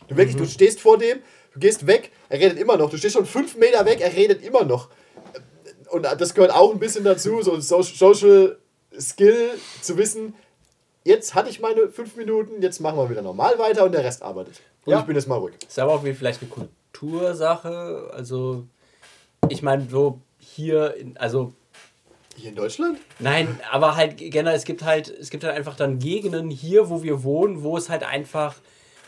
Du wirklich, du stehst vor dem, du gehst weg, er redet immer noch. Du stehst schon fünf Meter weg, er redet immer noch. Und das gehört auch ein bisschen dazu, so ein So- Social Skill zu wissen, jetzt hatte ich meine fünf Minuten, jetzt machen wir wieder normal weiter und der Rest arbeitet. Und Ja. ich bin jetzt mal ruhig. Ist aber auch wie vielleicht eine Kultursache. Also, ich meine, so hier, in, also Hier in Deutschland? Nein, aber halt generell, es gibt halt, es gibt halt einfach dann Gegenden hier, wo wir wohnen, wo es halt einfach,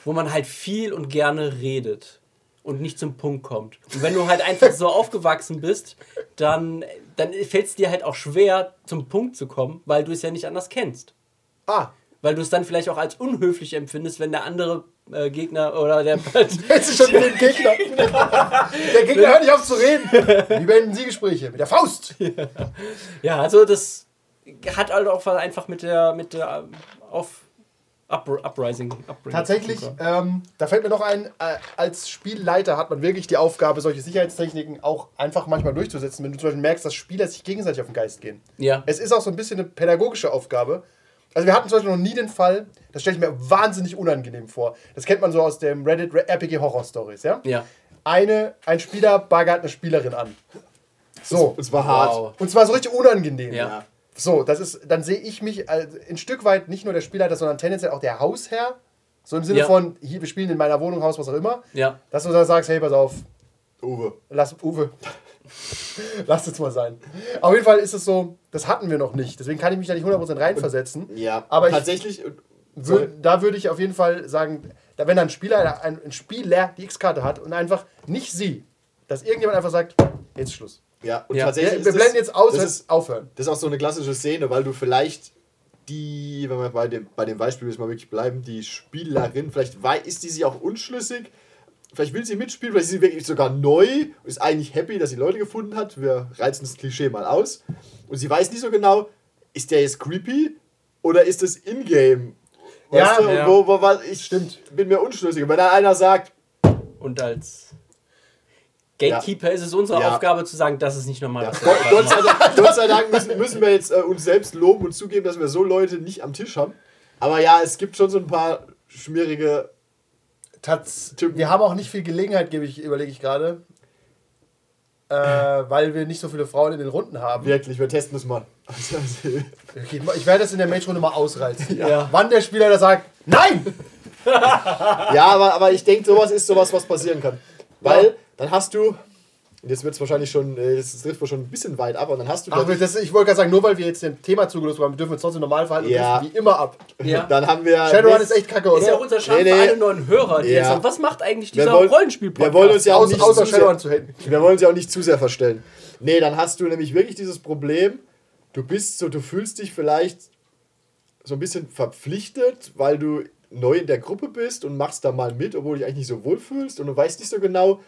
wo man halt viel und gerne redet und nicht zum Punkt kommt. Und wenn du halt einfach so aufgewachsen bist, dann, dann fällt es dir halt auch schwer, zum Punkt zu kommen, weil du es ja nicht anders kennst. ah, weil du es dann vielleicht auch als unhöflich empfindest, wenn der andere äh, Gegner oder der Jetzt ist schon den Gegner. Der Gegner hört nicht auf zu reden. Wie beenden Sie Gespräche? Mit der Faust. ja, also das hat halt auch einfach mit der mit der ähm, auf Up, Uprising. Upbringing Tatsächlich, ähm, da fällt mir noch ein, äh, als Spielleiter hat man wirklich die Aufgabe, solche Sicherheitstechniken auch einfach manchmal durchzusetzen, wenn du zum Beispiel merkst, dass Spieler sich gegenseitig auf den Geist gehen. Ja. Es ist auch so ein bisschen eine pädagogische Aufgabe. Also wir hatten zum Beispiel noch nie den Fall, das stelle ich mir wahnsinnig unangenehm vor. Das kennt man so aus dem Reddit RPG Horror Stories, ja? Ja. Eine, ein Spieler baggert eine Spielerin an. So. Und zwar hart. Wow. Und zwar so richtig unangenehm. Ja. So, das ist, dann sehe ich mich als, ein Stück weit nicht nur der Spielleiter, sondern tendenziell auch der Hausherr. So im Sinne Ja. von, hier, wir spielen in meiner Wohnung, Haus, was auch immer. Ja. Dass du dann sagst, hey, pass auf, Uwe. lass, Uwe, lass es mal sein. Auf jeden Fall ist es so, das hatten wir noch nicht. Deswegen kann ich mich da nicht 100% reinversetzen. Ja, Aber ich- tatsächlich. Wür, da würde ich auf jeden Fall sagen, da, wenn ein Spieler, ein, ein Spieler die X-Karte hat und einfach nicht sie, dass irgendjemand einfach sagt, jetzt ist Schluss. Ja, und Ja. tatsächlich. Wir, ist wir das- blenden jetzt aus, das jetzt ist, aufhören. das ist auch so eine klassische Szene, weil du vielleicht die, wenn wir bei dem, bei dem Beispiel jetzt mal wirklich bleiben, die Spielerin, vielleicht ist die sich auch unschlüssig, vielleicht will sie mitspielen, vielleicht ist sie wirklich sogar neu und ist eigentlich happy, dass sie Leute gefunden hat. Wir reizen das Klischee mal aus. Und sie weiß nicht so genau, ist der jetzt creepy oder ist das in-game? Ja, Weißt du, ja. wo, wo, was, ich Stimmt. bin mir unschlüssig. Wenn dann einer sagt, Und als Gatekeeper ist es unsere Ja. Aufgabe zu sagen, das ist nicht normal. Ja, Gott, sei. Dank, Gott sei Dank müssen, müssen wir jetzt äh, uns selbst loben und zugeben, dass wir so Leute nicht am Tisch haben. Aber ja, es gibt schon so ein paar schmierige. Tats wir haben auch nicht viel Gelegenheit, gebe ich, überlege ich gerade. Äh, weil wir nicht so viele Frauen in den Runden haben. Wirklich, wir testen das mal. Okay, ich werde das in der Match-Runde mal ausreizen. Ja. Wann der Spieler da sagt, nein! ja, aber, aber ich denke, sowas ist sowas, was passieren kann. Weil dann hast du. Und Jetzt wird es wahrscheinlich schon, äh, jetzt trifft man schon ein bisschen weit ab, und dann hast du. Ach, das, ich wollte gerade sagen, nur weil wir jetzt dem Thema zugelost haben, dürfen wir uns trotzdem normal verhalten Ja. wie immer ab. Ja. dann haben wir. Shadowrun ist echt kacke, oder? Ist ja auch unser Charme Nee, für nee. alle neuen Hörer, die Ja. jetzt sagen, was macht eigentlich Wir dieser wollen- Rollenspiel-Podcast? wir wollen uns ja auch nicht außer zu Shadowrun sehr, zu haten. Wir wollen uns ja auch nicht zu sehr verstellen. Nee, dann hast du nämlich wirklich dieses Problem, du bist so, du fühlst dich vielleicht so ein bisschen verpflichtet, weil du neu in der Gruppe bist und machst da mal mit, obwohl du dich eigentlich nicht so wohl fühlst und du weißt nicht so genau,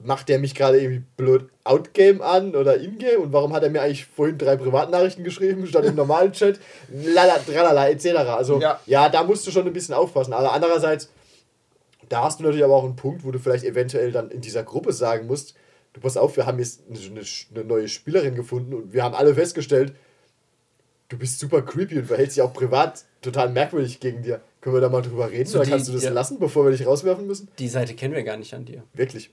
macht der mich gerade irgendwie blöd Outgame an oder Ingame und warum hat er mir eigentlich vorhin drei Privatnachrichten geschrieben statt im normalen Chat, lala, tralala, etc. Also Ja. ja, da musst du schon ein bisschen aufpassen. Aber andererseits, da hast du natürlich aber auch einen Punkt, wo du vielleicht eventuell dann in dieser Gruppe sagen musst, du pass auf, wir haben jetzt eine, eine, neue Spielerin gefunden und wir haben alle festgestellt, du bist super creepy und verhältst dich auch privat total merkwürdig gegen dir. Können wir da mal drüber reden So oder die- kannst du das ja. lassen, bevor wir dich rauswerfen müssen? Die Seite kennen wir gar nicht an dir. Wirklich.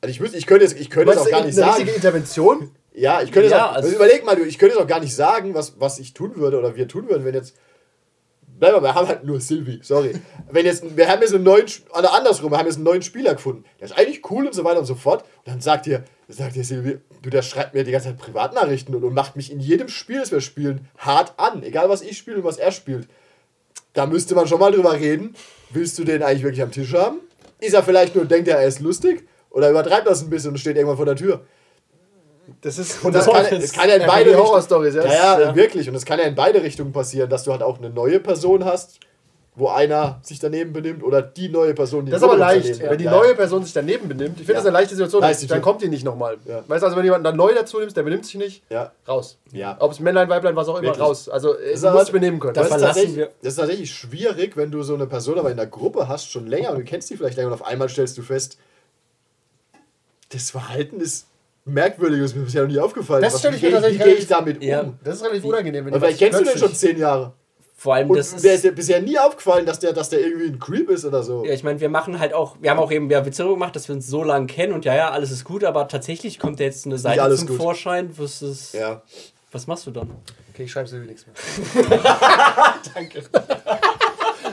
Also ich, wüsste, ich könnte es ich könnte es Meinst auch gar eine nicht sagen. richtige Intervention? Ja, ich könnte Ja, es auch, also- also überleg mal, du, ich könnte es auch gar nicht sagen, was, was ich tun würde oder wir tun würden, wenn jetzt. Bleib mal, wir haben halt nur Sylvie, sorry. Wenn jetzt, wir haben jetzt einen neuen, oder andersrum, wir haben jetzt einen neuen Spieler gefunden. Der ist eigentlich cool und so weiter und so fort. Und dann sagt ihr, sagt ihr Sylvie, du, der schreibt mir die ganze Zeit Privatnachrichten und, und macht mich in jedem Spiel, das wir spielen, hart an. Egal was ich spiele und was er spielt. Da müsste man schon mal drüber reden. Willst du den eigentlich wirklich am Tisch haben? Ist er vielleicht nur, denkt er, er ist lustig? Oder übertreibt das ein bisschen und steht irgendwann vor der Tür? Das ist Und das kann, das kann ja in beide. Horror-Stories, ja. Ja, ja, wirklich. Und es kann ja in beide Richtungen passieren, dass du halt auch eine neue Person hast, wo einer sich daneben benimmt oder die neue Person, die Das ist aber leicht. daneben Wenn die ja. neue Person sich daneben benimmt, ich finde Ja. das eine leichte Situation, Leichte dann kommt die nicht nochmal. Ja. Weißt du, also wenn jemand dann neu dazu nimmst, der benimmt sich nicht, Ja. raus. Ja. Ob es Männlein, Weiblein, was auch immer, Wirklich. raus. Also ist du aber- musst dich benehmen können. Das ist, verlassen tatsächlich, wir- das ist tatsächlich schwierig, wenn du so eine Person aber in der Gruppe hast, schon länger und du kennst die vielleicht länger und auf einmal stellst du fest, das Verhalten ist merkwürdig, das ist mir bisher noch nie aufgefallen. Das Was- stell ich wie mir gehe tatsächlich wie gehe ich damit Ja. um? Das ist relativ unangenehm. Wenn jemand kennst du den schon zehn Jahre. Vor allem, Und das ist ist. dir bisher nie aufgefallen, dass der, dass der irgendwie ein Creep ist oder so. Ja, ich meine, wir machen halt auch, wir haben auch eben ja Witze gemacht, dass wir uns so lange kennen und ja, ja, alles ist gut, aber tatsächlich kommt ja jetzt eine Seite alles zum gut. Vorschein, was ist, Ja. was machst du dann? Okay, ich schreibe Silvi nichts mehr. Danke.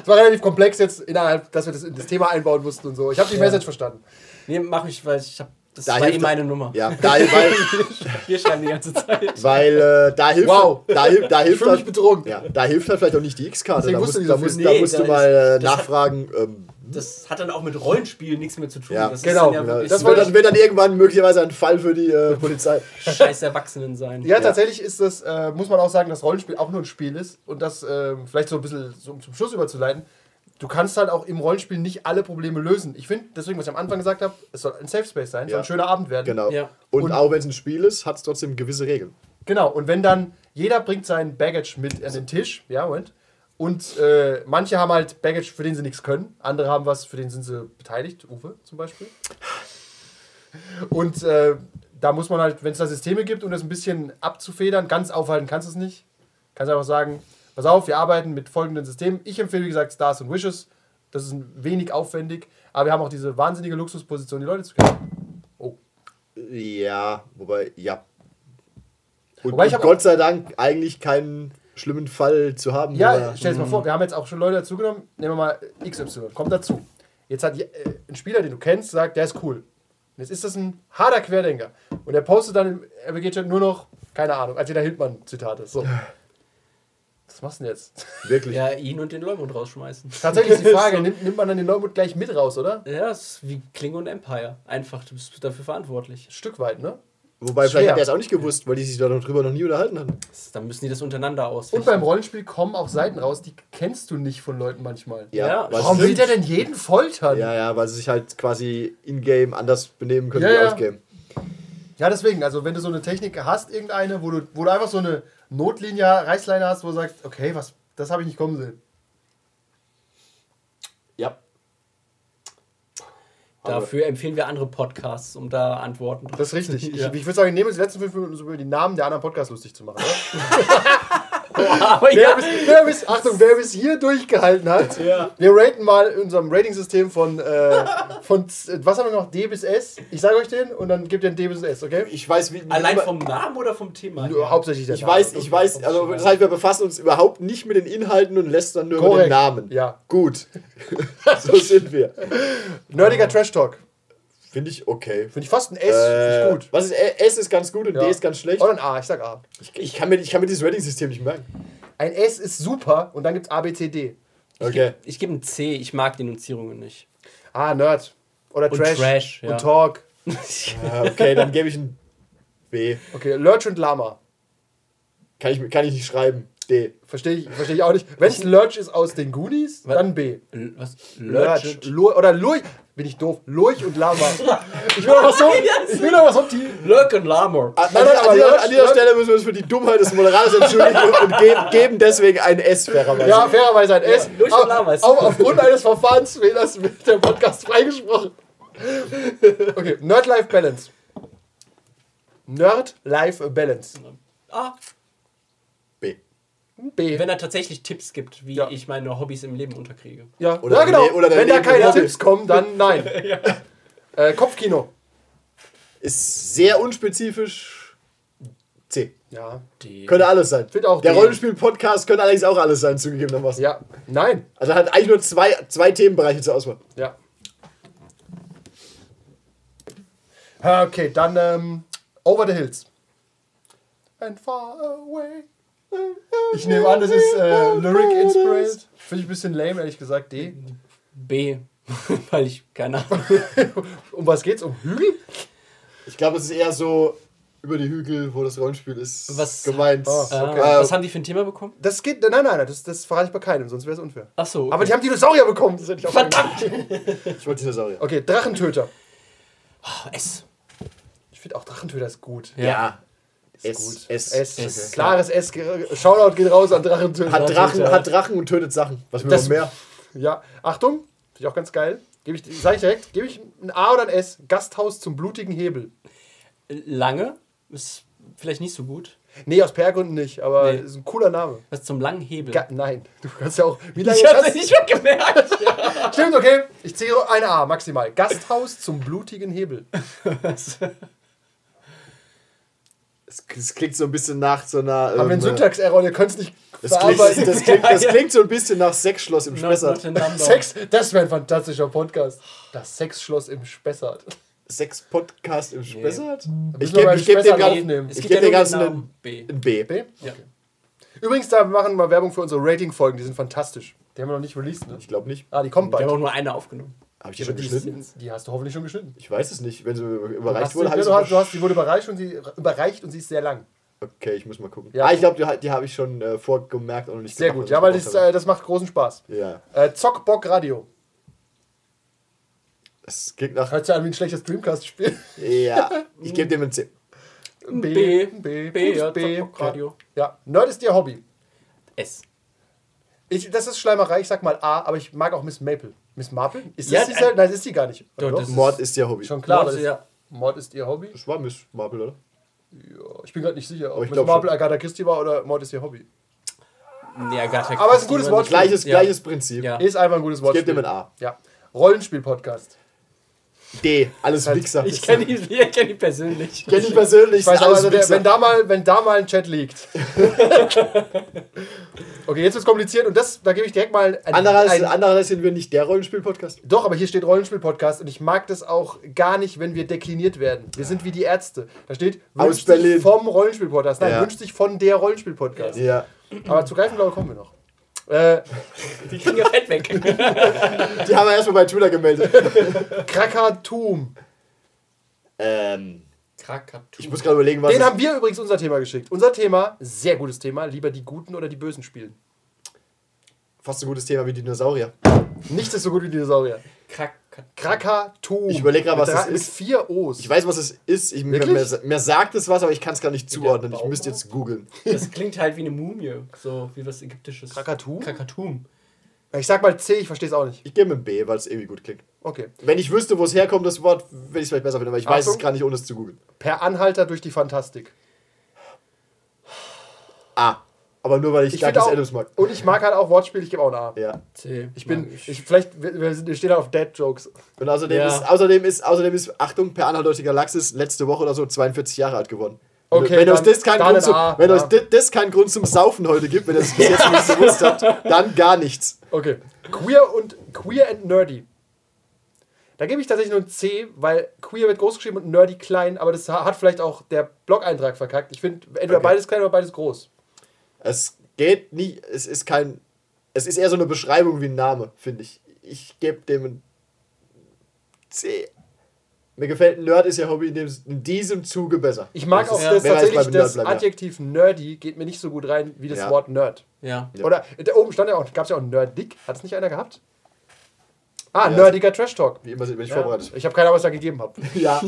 Es war relativ komplex jetzt innerhalb, dass wir das in das Thema einbauen mussten und so. Ich habe die Message verstanden. Nee, mach ich, weil ich hab, das Da war eh hilft- meine Nummer. Ja, da, weil, Wir schreiben die ganze Zeit. weil äh, da hilft, Wow. da, hilft- da Ich hilft halt, betrogen. ja, da hilft halt vielleicht auch nicht die X-Karte. Da musst, da musst, da Nee, musst du ist- mal äh, das hat- nachfragen, ähm, das hat dann auch mit Rollenspielen nichts mehr zu tun. Ja, das genau, ist dann ja Ja, wirklich das wird dann, wird dann irgendwann möglicherweise ein Fall für die äh, Polizei. scheiß Erwachsenen sein. Ja, tatsächlich ist das, äh, muss man auch sagen, dass Rollenspiel auch nur ein Spiel ist und das ähm, vielleicht so ein bisschen so, um zum Schluss überzuleiten. Du kannst halt auch im Rollenspiel nicht alle Probleme lösen. Ich finde, deswegen, was ich am Anfang gesagt habe, es soll ein Safe Space sein, soll Ja. ein schöner Abend werden. Genau. Ja. Und, Und- auch wenn es ein Spiel ist, hat es trotzdem gewisse Regeln. Genau, und wenn dann jeder bringt sein Baggage mit an den Tisch, ja, Moment. Und äh, manche haben halt Baggage, für den sie nichts können. Andere haben was, für den sind sie beteiligt. Uwe zum Beispiel. Und äh, da muss man halt, wenn es da Systeme gibt, um das ein bisschen abzufedern, ganz aufhalten kannst du es nicht. Kannst einfach sagen, pass auf, wir arbeiten mit folgenden Systemen. Ich empfehle, wie gesagt, Stars und Wishes. Das ist ein wenig aufwendig, aber wir haben auch diese wahnsinnige Luxusposition, die Leute zu kennen. Oh. Ja, wobei, ja. Und, Wobei ich und Gott sei Dank eigentlich keinen schlimmen Fall zu haben. Ja, stell dir mal vor, wir haben jetzt auch schon Leute dazugenommen. Nehmen wir mal XY, kommt dazu. Jetzt hat äh, ein Spieler, den du kennst, sagt, der ist cool. Und jetzt ist das ein harter Querdenker. Und er postet dann im RBG-Chat nur noch, keine Ahnung, als der Hildmann-Zitate. So. Was machst du denn jetzt? Wirklich. Ja, ihn und den Leumund rausschmeißen. Tatsächlich ist die Frage, nimmt, nimmt man dann den Leumund gleich mit raus, oder? Ja, das ist wie Klinge und Empire. Einfach, du bist dafür verantwortlich. Ein Stück weit, ne? Wobei, Schwer. vielleicht hat er es auch nicht gewusst, weil die sich darüber noch nie unterhalten hatten. Das, dann müssen die das untereinander Und ausfechten. beim Rollenspiel kommen auch Seiten raus, die kennst du nicht von Leuten manchmal. Ja, weil Warum will der denn jeden foltern? Ja, ja, weil sie sich halt quasi in-game anders benehmen können Ja, wie ja. out-game. Ja, deswegen, also wenn du so eine Technik hast, irgendeine, wo du, wo du einfach so eine Notlinie, Reißleine hast, wo du sagst, okay, was, das habe ich nicht kommen sehen. Ja. Dafür empfehlen wir andere Podcasts, um da Antworten drauf Das ist richtig. Ja. Ich, ich würde sagen, ich nehme jetzt die letzten fünf Minuten, um über die Namen der anderen Podcasts lustig zu machen. Aber wer, ja, bis, wer bis, Achtung, wer bis hier durchgehalten hat, Ja. wir raten mal in unserem Rating-System von, äh, von, was haben wir noch, D bis S. Ich sage euch den und dann gebt ihr ein D bis S, okay? Ich weiß, wie. allein vom Namen oder vom Thema? Nur Hauptsächlich der Ich Name. weiß, ich weiß, also das heißt, wir befassen uns überhaupt nicht mit den Inhalten und lästern nur über Korrekt. den Namen. Ja. Gut. so sind wir. Nerdiger Trash-Talk. Finde ich okay. Finde ich fast ein S, finde Äh, ich gut. Was ist S ist ganz gut und Ja. D ist ganz schlecht. Oder ein A, ich sag A. Ich, ich, kann mir, ich kann mir dieses Rating-System nicht merken. Ein S ist super und dann gibt es A, B, C, D. Okay. Ich gebe einen C, ich mag Denunzierungen nicht. Ah, Nerd. Oder Und Trash. Trash, ja. Und Talk. Ja, okay, dann gebe ich ein B. Okay, Lurch und Lama. Kann ich, kann ich nicht schreiben. D. Verstehe ich, versteh ich auch nicht. Wenn es Lurch ist aus den Goonies, Was? dann B. L- Was? Lurch. Lurch? Lur oder Lurch. Bin ich doof. Lurch und Lama. Ich will aber so, ich will aber so die. Lurk und Lamor. An, Nein, nein, an, aber dieser, Lurch- an dieser Lurch- Stelle müssen wir uns für die Dummheit des Moderators entschuldigen und geben, geben deswegen ein S fairerweise. Ja, fairerweise ein S. Lurch und Lama ist- au- aufgrund eines Verfahrensfehlers wird der Podcast freigesprochen. Okay, Nerd-Life-Balance. Nerd-Life-Balance. Ah, B. B. wenn er tatsächlich Tipps gibt, wie Ja. ich meine Hobbys im Leben unterkriege. Ja, Oder ja genau. oder Wenn da keine. Tipps kommen, dann nein. äh, Kopfkino. Ist sehr unspezifisch. C. Ja. D. Könnte alles sein. Auch Der. Rollenspiel-Podcast könnte allerdings auch alles sein, zugegebenermaßen. Ja. Nein. Also hat eigentlich nur zwei, zwei Themenbereiche zur Auswahl. Ja. Okay, dann ähm, Over the Hills. And far away. Ich nehme an, das ist äh, Lyric Inspired. Finde ich ein bisschen lame, ehrlich gesagt. D. B. Weil ich keine Ahnung. Um was geht's? Um Hügel? Ich glaube, es ist eher so über die Hügel, wo das Rollenspiel ist, Was- gemeint. Äh, okay. Was haben die für ein Thema bekommen? Das geht. Nein, nein, nein, das, das verrate ich bei keinem, sonst wäre es unfair. Ach so. Okay. Aber die haben Dinosaurier bekommen. Das hätte ich auch Verdammt! Ich wollte Dinosaurier. Okay, Drachentöter. Oh, S. Ich finde auch Drachentöter ist gut. Ja. Ist S, gut. S. S. S. Klares S. Shoutout geht raus an Drachentöter. Hat Drachen, hat Drachen und tötet Sachen. Was will Das- man mehr? Ja, Achtung, finde ich auch ganz geil. Gebe ich, sag ich direkt, gebe ich ein A oder ein S? Gasthaus zum blutigen Hebel. Lange. Ist vielleicht nicht so gut. Nee, aus PR-Gründen nicht, aber Nee. ist ein cooler Name. Was zum langen Hebel. Ga nein, du kannst ja auch. Wie lange ich hab's kannst, nicht mehr gemerkt. Stimmt, okay. Ich ziehe ein A maximal. Gasthaus zum blutigen Hebel. Es, klingt so ein bisschen nach so einer. Haben wir einen ähm, Syntax-Error, ihr könnt es nicht das klingt, verarbeiten. das, klingt, das klingt so ein bisschen nach Sexschloss im Spessart. Sex, das wäre ein fantastischer Podcast. Das Sexschloss im Spessart. Sex-Podcast im Spessart? Ich Müssen wir gebe ich geb dem Ganzen ich geb ja den Ganzen Namen B. ein B. B? Ja. Übrigens, da machen wir mal Werbung für unsere Rating-Folgen, die sind fantastisch. Die haben wir noch nicht released, ne? Ich glaube nicht. Ah, die kommen Wir haben bald. auch nur eine aufgenommen. Habe ich die schon die, geschnitten? ist- die hast du hoffentlich schon geschnitten. Ich weiß es nicht. Wenn sie überreicht wurde, habe ich du, hast, du sie hast, die wurde überreicht und sie überreicht und sie ist sehr lang. Okay, ich muss mal gucken. Ja. Ah, ich glaube, die, die habe ich schon äh, vorgemerkt und noch nicht Sehr gemacht, gut, ja, weil das, äh, das macht großen Spaß. Ja, Äh, Zockbock Radio. es klingt nach. Hört sich an wie ein schlechtes Dreamcast-Spiel. Ja, ich gebe dem ein C. B. B, B, ja, B. Zockbock Radio. Ja, Nerd ist ihr Hobby. S. Ich, das ist Schleimerei, ich sag mal A, aber ich mag auch Miss Maple. Miss Marple? Ist Ja, das diese? ein- Nein, das ist die gar nicht. Doch, ist- Mord ist ja Hobby. Schon klar, Mord, das, ja. Mord ist ihr Hobby? Das war Miss Marple, oder? Ja, ich bin gerade nicht sicher, ob Miss Marple schon. Agatha Christie war oder Mord ist ihr Hobby. Nee, Agatha Aber es ist ein Christie gutes Wort. Gleiches, Ja. gleiches Prinzip. Ja. Ist einfach ein gutes Wort. geb dem ein A. Ja. Rollenspiel-Podcast. D, alles Halt- Wichser. Ich kenne ihn, ich kenn ihn persönlich. kenne ihn persönlich, Ich weiß aber, also der, wenn, da mal, wenn da mal ein Chat liegt. okay, jetzt wird's kompliziert und das, da gebe ich direkt mal ein, Andererseits, ein, andererseits sind wir nicht der Rollenspiel-Podcast. Doch, aber hier steht Rollenspiel-Podcast und ich mag das auch gar nicht, wenn wir dekliniert werden. Wir sind wie die Ärzte. Da steht Aus wünscht sich Berlin. vom Rollenspiel-Podcast. Nein, Ja. wünscht sich von der Rollenspiel-Podcast. Ja. Aber zu Greifenblau kommen wir noch. Äh, Die kriegen ja Fett weg. Die haben wir erstmal bei Twitter gemeldet. Krakatum. ähm, Krakatum. ich muss gerade überlegen, was. Den haben wir übrigens unser Thema geschickt. Unser Thema, sehr gutes Thema, lieber die Guten oder die Bösen spielen. fast so ein gutes Thema wie Dinosaurier. Nichts ist so gut wie Dinosaurier. Krakatum. Krakatum. Ich überleg grad, was Mit das ist. Mit vier O's. Ich weiß, was es ist. Ich, mir, mir, mir sagt es was, aber ich kann es gar nicht zuordnen. Ich müsste jetzt googeln. Das klingt halt wie eine Mumie. So wie was Ägyptisches. Krakatum? Krakatum. Ich sag mal C, ich verstehe es auch nicht. Ich gebe mir ein B, weil es irgendwie gut klingt. Okay. Wenn ich wüsste, wo es herkommt, das Wort, würde ich es vielleicht besser finden, aber ich weiß es Achtung. gar nicht, ohne es zu googeln. Per Anhalter durch die Fantastik. A. Aber nur, weil ich, Ich Douglas auch, Adams mag. und ich mag halt auch Wortspiele, ich gebe auch ein A. Ja. C. Ich bin, Mag ich, vielleicht, wir, wir stehen halt auf Dead-Jokes. Und außerdem, Ja. ist, außerdem, ist, außerdem ist, Achtung, per Anhalt durch die Galaxis letzte Woche oder so 42 Jahre alt geworden. Wenn- Okay, wenn euch dann- das keinen Grund, zum, wenn ja. euch das, das keinen Grund zum Saufen heute gibt, wenn ihr es bis jetzt nicht gewusst habt, dann gar nichts. Okay. Queer und Queer and Nerdy. Da gebe ich tatsächlich nur ein C, weil Queer wird groß geschrieben und Nerdy klein, aber das hat vielleicht auch der Blog-Eintrag verkackt. Ich finde entweder Okay. beides klein oder beides groß. Es geht nicht, es ist kein, es ist eher so eine Beschreibung wie ein Name, finde ich. Ich gebe dem ein C. Mir gefällt Nerd ist ja Hobby in, dem, in diesem Zuge besser. Ich mag Das auch das jetzt tatsächlich, das bleiben, ja. Adjektiv Nerdy geht mir nicht so gut rein wie das Ja. Wort Nerd. Ja. Ja. Oder da oben stand ja auch, gab es ja auch Nerdic. Hat es nicht einer gehabt? Ah, Ja. nerdiger Trash Talk. Wie immer bin ich Ja. vorbereitet. Ich habe keine Ahnung, was ich da gegeben habe. Ja, äh,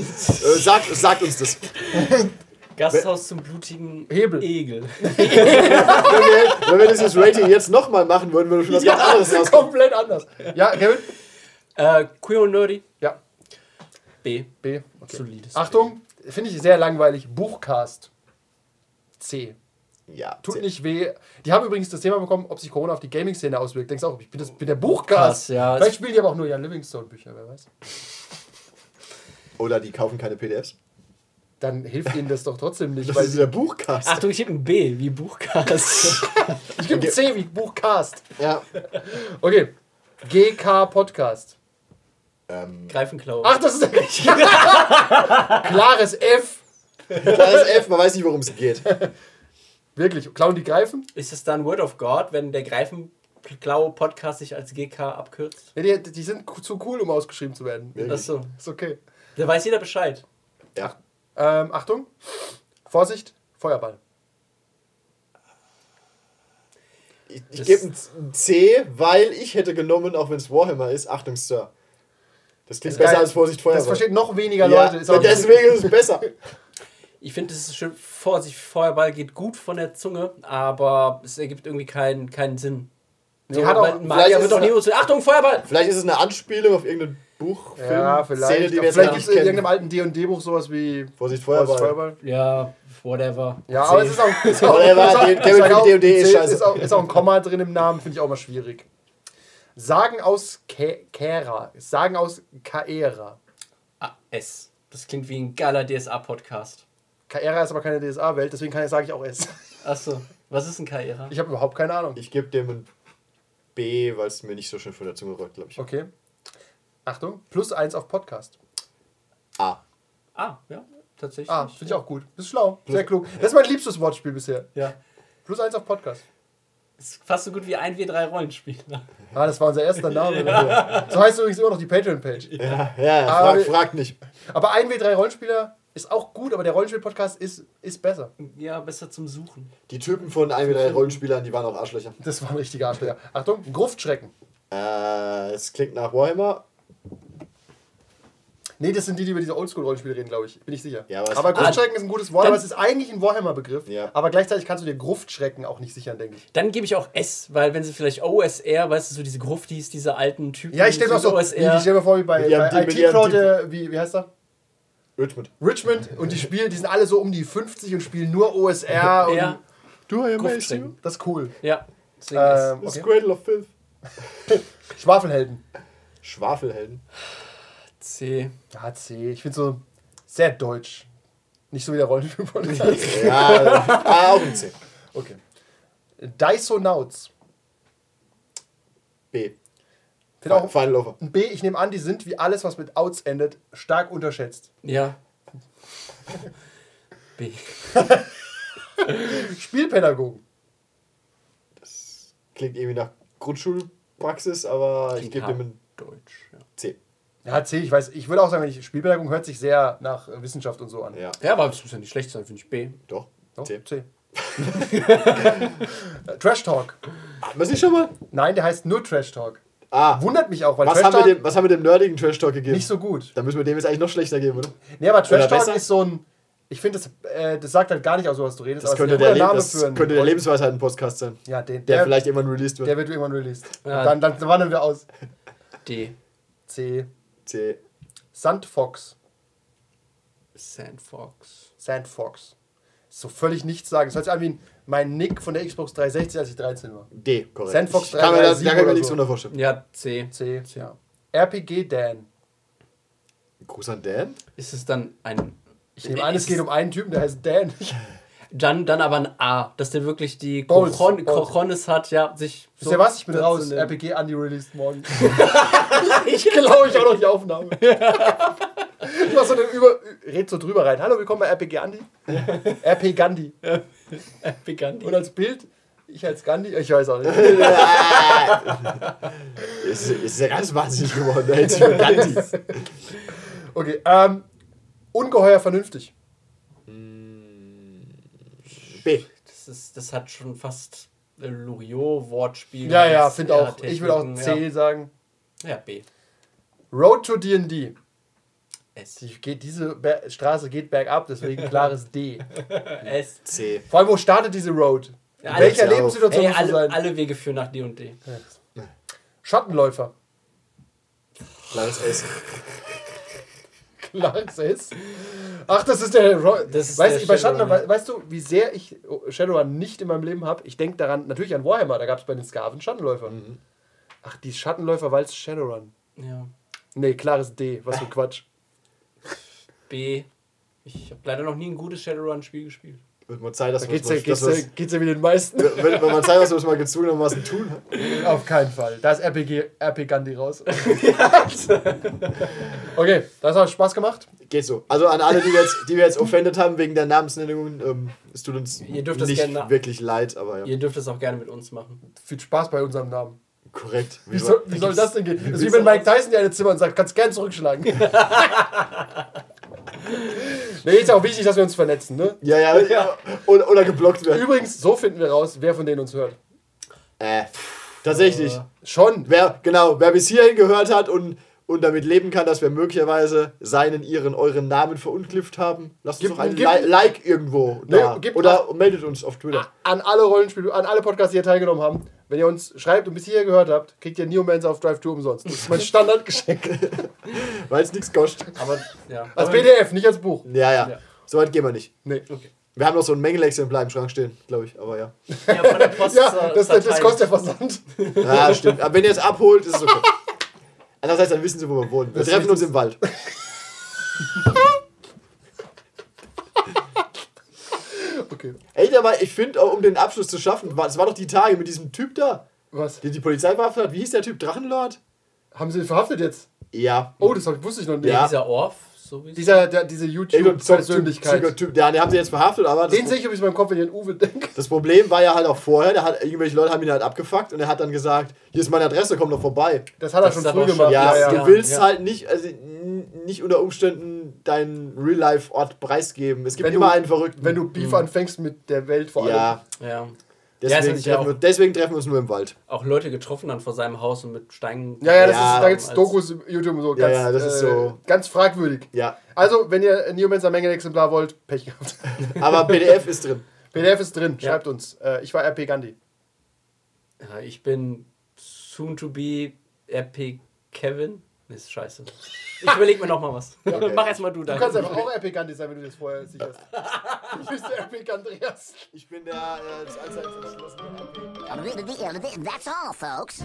sagt, sagt uns das. Gasthaus zum blutigen Hebel. Egel. Wenn wir, wenn wir dieses Rating jetzt nochmal machen würden, würde schon was ganz anderes das ist rauskommen. komplett anders. Ja, Kevin? Äh, Queer und Nerdy. Ja, B. B. Okay. Solides. Achtung, finde ich sehr langweilig. Buchcast. C. Ja, Tut C. nicht weh. Die haben übrigens das Thema bekommen, ob sich Corona auf die Gaming-Szene auswirkt. Denkst auch, ich bin, das, bin der Buchcast. Buchcast, ja. Vielleicht spielen die aber auch nur Jan Livingstone-Bücher, wer weiß. Oder die kaufen keine PDFs. Dann hilft ihnen das doch trotzdem nicht. Das Weil ist der Buchcast. Achtung, ich habe ein B, wie Buchcast. ich gebe C wie Buchcast. Ja. Okay. GK Podcast. Ähm, Greifenklau. Ach, das ist klares F. klares F, man weiß nicht, worum es geht. Wirklich. Klauen die Greifen? Ist es dann Word of God, wenn der Greifenklau-Podcast sich als GK abkürzt? Ja, die, die sind zu cool, um ausgeschrieben zu werden. Wirklich? Achso. Ist okay. Da weiß jeder Bescheid. Ja. Ähm, Achtung. Vorsicht. Feuerball. Ich, ich gebe ein C, weil ich hätte genommen, auch wenn es Warhammer ist, Achtung, Sir. Das klingt besser geil. als Vorsicht Feuerwehr. Das verstehen noch weniger ja, Leute. Ist deswegen ist es besser. Ich finde, es ist schön, Vorsicht, Feuerball geht gut von der Zunge, aber es ergibt irgendwie keinen, keinen Sinn. Die hat auch- Magier wird doch nie so, Achtung, Feuerball! Vielleicht ist es eine Anspielung auf irgendein Buch, Film, Ja, vielleicht. Szene, die wir vielleicht gibt es in irgendeinem alten D&D-Buch sowas wie Vorsicht, Vorsicht, Feuerball. Ja, whatever. Ja, aber es ist auch... Ist auch, Whatever, Kevin D&D ist scheiße. Ist auch, ist auch ein Komma drin im Namen, finde ich auch mal schwierig. Sagen aus Ke- Kera. Sagen aus Kaera. Ah, S. Das klingt wie ein geiler DSA-Podcast. Kaera ist aber keine DSA-Welt, deswegen kann ich, sage ich auch S. Achso, was ist ein Karriere? Ich habe überhaupt keine Ahnung. Ich gebe dem ein B, weil es mir nicht so schön von der Zunge rollt, glaube ich. Okay. Achtung, plus eins auf Podcast. A. Ah, ja, tatsächlich. Ah, finde ich auch gut. Das ist schlau, sehr klug. Das ist mein liebstes Wortspiel bisher. Ja. Plus eins auf Podcast. Ist fast so gut wie ein W3 Rollenspieler. Ah, das war unser erster Name. so heißt übrigens immer noch die Patreon-Page. Ja, ja, Aber frag, frag nicht. Aber ein W3 Rollenspieler ist auch gut, aber der Rollenspiel-Podcast ist, ist besser. Ja, besser zum Suchen. Die Typen von 1 3 Rollenspielern, die waren auch Arschlöcher. Das war ein richtiger Arschlöcher. Achtung, Gruftschrecken. Äh, es klingt nach Warhammer. Nee, das sind die, die über diese Oldschool-Rollenspiele reden, glaube ich. Bin ich sicher. Ja, aber aber Gruftschrecken ist ein gutes Wort, aber es ist eigentlich ein Warhammer-Begriff. Ja. Aber gleichzeitig kannst du dir Gruftschrecken auch nicht sichern, denke ich. Dann gebe ich auch S, weil wenn sie vielleicht OSR, weißt du, so diese Gruftis, diese alten Typen. Ja, ich stelle mir auch so, wie, ich stell mir vor, wie bei, bei ihrem IT-Crowd, äh, wie, wie heißt er? Richmond. Richmond und die spielen, die sind alle so um die 50 und spielen nur OSR und Ja, I Gruftschrecken. das ist cool. Ja. Ähm, Das okay. Cradle of Filth. Schwafelhelden. Schwafelhelden. C. Ja, C. Ich finde so sehr deutsch. Nicht so wie der Rollenspiel-Podcast. Ja, ah, auch ein C. okay. Dysonauts. B. Finde auch Final Offer. ein B. Ich nehme an, die sind wie alles, was mit Outs endet, stark unterschätzt. Ja. B. Spielpädagogen. Klingt irgendwie nach Grundschulpraxis, aber ich Klingt gebe hart dem ein Deutsch. Ja. C. Ja, C. Ich weiß, ich würde auch sagen, ich Spielpädagogen hört sich sehr nach äh, Wissenschaft und so an. Ja, ja, aber das muss ja nicht schlecht sein, finde ich B. doch. Doch, C. C. Trash Talk. Hatten wir sie schon mal? Nein, der heißt nur Trash Talk. Ah, Wundert mich auch, weil was Trash haben, wir Talk dem, was haben wir dem nerdigen Trash Talk gegeben? nicht so gut. Dann müssen wir dem jetzt eigentlich noch schlechter geben, oder? Nee, aber Trash Oder Talk besser? ist so ein. Ich finde, das, äh, das sagt halt gar nicht aus, was du redest. Das könnte der, Name das für einen könnte der Lebensweisheiten-Podcast sein. Ja, den. Der, Der, vielleicht irgendwann released wird. der wird irgendwann released. Ja. Dann, dann wandern wir aus. D. C. C. Sandfox. Sandfox. Sandfox. So völlig nichts sagen. Das hört sich an wie mein Nick von der Xbox 360, als ich 13 war. D, korrekt. Sandfox Ich kann mir da, da 337 kann mir nichts so. drunter vorstellen. Ja, C. C. Ja. RPG Dan. Gruß an Dan. Ist es dann ein. Ich nehme an, es geht um einen Typen, der heißt Dan. Dann, dann aber ein A, dass der wirklich die Cochon- hat, ja, sich. Wisst ihr was? Ich bin raus. nehmen. RPG Andy released morgen. ich glaube, ich auch noch die Aufnahme. ich mach so eine Über red so drüber rein. Hallo, willkommen bei RPG Andy. RP Gandhi. Big Andy. Und als Bild, ich als Gandhi, ich weiß auch nicht. Ist, ist ja ganz wahnsinnig geworden. Gandhi. Okay, ähm, ungeheuer vernünftig. B. Das, ist, das hat schon fast Loriot-Wortspiel. Ja, ja, finde auch. Ich würde auch C sagen. Ja. ja, B. Road to D&D. S. Die geht, diese Ber Straße geht bergab, deswegen klares D. S. C. Vor allem, wo startet diese Road? In Ja, welcher alles auf. Lebenssituation Ey, alle, sein? alle Wege führen nach D und D. Schattenläufer. Klares S. Klares S. Ach, das ist der. Ro Das ist weißt, der du, bei Shadowrun, ja. weißt du, wie sehr ich Shadowrun nicht in meinem Leben habe? Ich denke daran, natürlich an Warhammer, da gab es bei den Skaven Schattenläufer. Mhm. Ach, die Schattenläufer, weil es Shadowrun. Ja. Nee, klares D. Was für Quatsch. B. Ich habe leider noch nie ein gutes Shadowrun-Spiel gespielt. Wird mal Zeit, dass Da wir geht's ja, mal- geht's, dass ja, wir's- geht's ja wie den meisten. wird wird mal Zeit, dass wir es mal gezwungenermaßen tun. Auf keinen Fall. Da ist RPG, RP Gandhi raus. okay, das hat Spaß gemacht. Geht so. Also an alle, die wir jetzt, die wir jetzt offended haben wegen der Namensnennungen, ähm, es tut uns Ihr dürft das nicht gerne- wirklich leid, aber ja. Ihr dürft es auch gerne mit uns machen. Viel Spaß bei unserem Namen. Korrekt. Wie soll, wie soll das denn gehen? Das ist wie wenn Mike Tyson dir eine Zimmer und sagt, kannst gern zurückschlagen. nee, ist ja auch wichtig, dass wir uns vernetzen, ne? Ja, ja, ja. Oder, oder geblockt werden. Übrigens, so finden wir raus, wer von denen uns hört. Äh, tatsächlich. Schon. Wer, genau, wer bis hierhin gehört hat und, und damit leben kann, dass wir möglicherweise seinen, ihren, euren Namen verunglüpft haben, lasst uns Gib- doch ein gib- Li Like irgendwo Nee, da. gib- Oder meldet uns auf Twitter. An alle Rollenspiele, an alle Podcasts, die hier teilgenommen haben. Wenn ihr uns schreibt und bis hierher gehört habt, kriegt ihr Neomans auf Drive 2 umsonst. Das ist mein Standardgeschenk. Weil es nichts kostet. Aber, ja. Als PDF, nicht als Buch. Ja, ja. Ja. So weit gehen wir nicht. Nee. Okay. Wir haben noch so ein Mängelexemplar im Schrank stehen, glaube ich. Aber ja. Ja, von der Post Ja, das, das kostet der Versand. Ja, stimmt. Aber wenn ihr es abholt, ist es okay. Andererseits, dann wissen sie, wo wir wohnen. Wir Das treffen uns im Wald. Okay. Ey, da war, ich finde, um den Abschluss zu schaffen, war- es war doch die Tage mit diesem Typ da, Was? der die Polizei verhaftet hat. Wie hieß der Typ? Drachenlord? Haben sie ihn verhaftet jetzt? Ja. Oh, das wusste ich noch nicht. Ja. Dieser Orf, sowieso. Dieser, der, diese YouTube-Persönlichkeit. YouTube-Typ. Ja, den haben sie jetzt verhaftet, aber Den sehe ich übrigens in meinem Kopf, wenn ich an Uwe denke. das Problem war ja halt auch vorher, der hat, irgendwelche Leute haben ihn halt abgefuckt und er hat dann gesagt, hier ist meine Adresse, komm doch vorbei. Das hat er Das schon früh gemacht. schon- Ja, Ja, du ja. willst ja. halt nicht, also nicht unter Umständen deinen Real-Life-Ort preisgeben. Es gibt Wenn immer du- einen Verrückten. Wenn du Beef anfängst mit der Welt vor allem. ja, Ja. Deswegen, Ja, treffen wir, deswegen treffen wir uns nur im Wald. Auch Leute getroffen dann vor seinem Haus und mit Steinen. Ja, ja, das Ja, ist, da gibt es Dokus im YouTube und so. Ja, Ganz, ja, das ist äh, so- Ganz fragwürdig. Ja, Also, wenn ihr ein Neomancer Mengenexemplar wollt, Pech gehabt. aber PDF ist drin. PDF ist drin, Ja. schreibt uns. Äh, ich war RP Gandhi. Ja, ich bin soon to be RP Kevin. Nee, ist scheiße. Ich überleg mir noch mal was. Mach erst mal du Du dein. kannst einfach auch RP Gandhi sein, wenn du das vorher sicherst. Du bist der RP Andreas. Ich bin der äh, das allseits entschlossene. That's all, folks.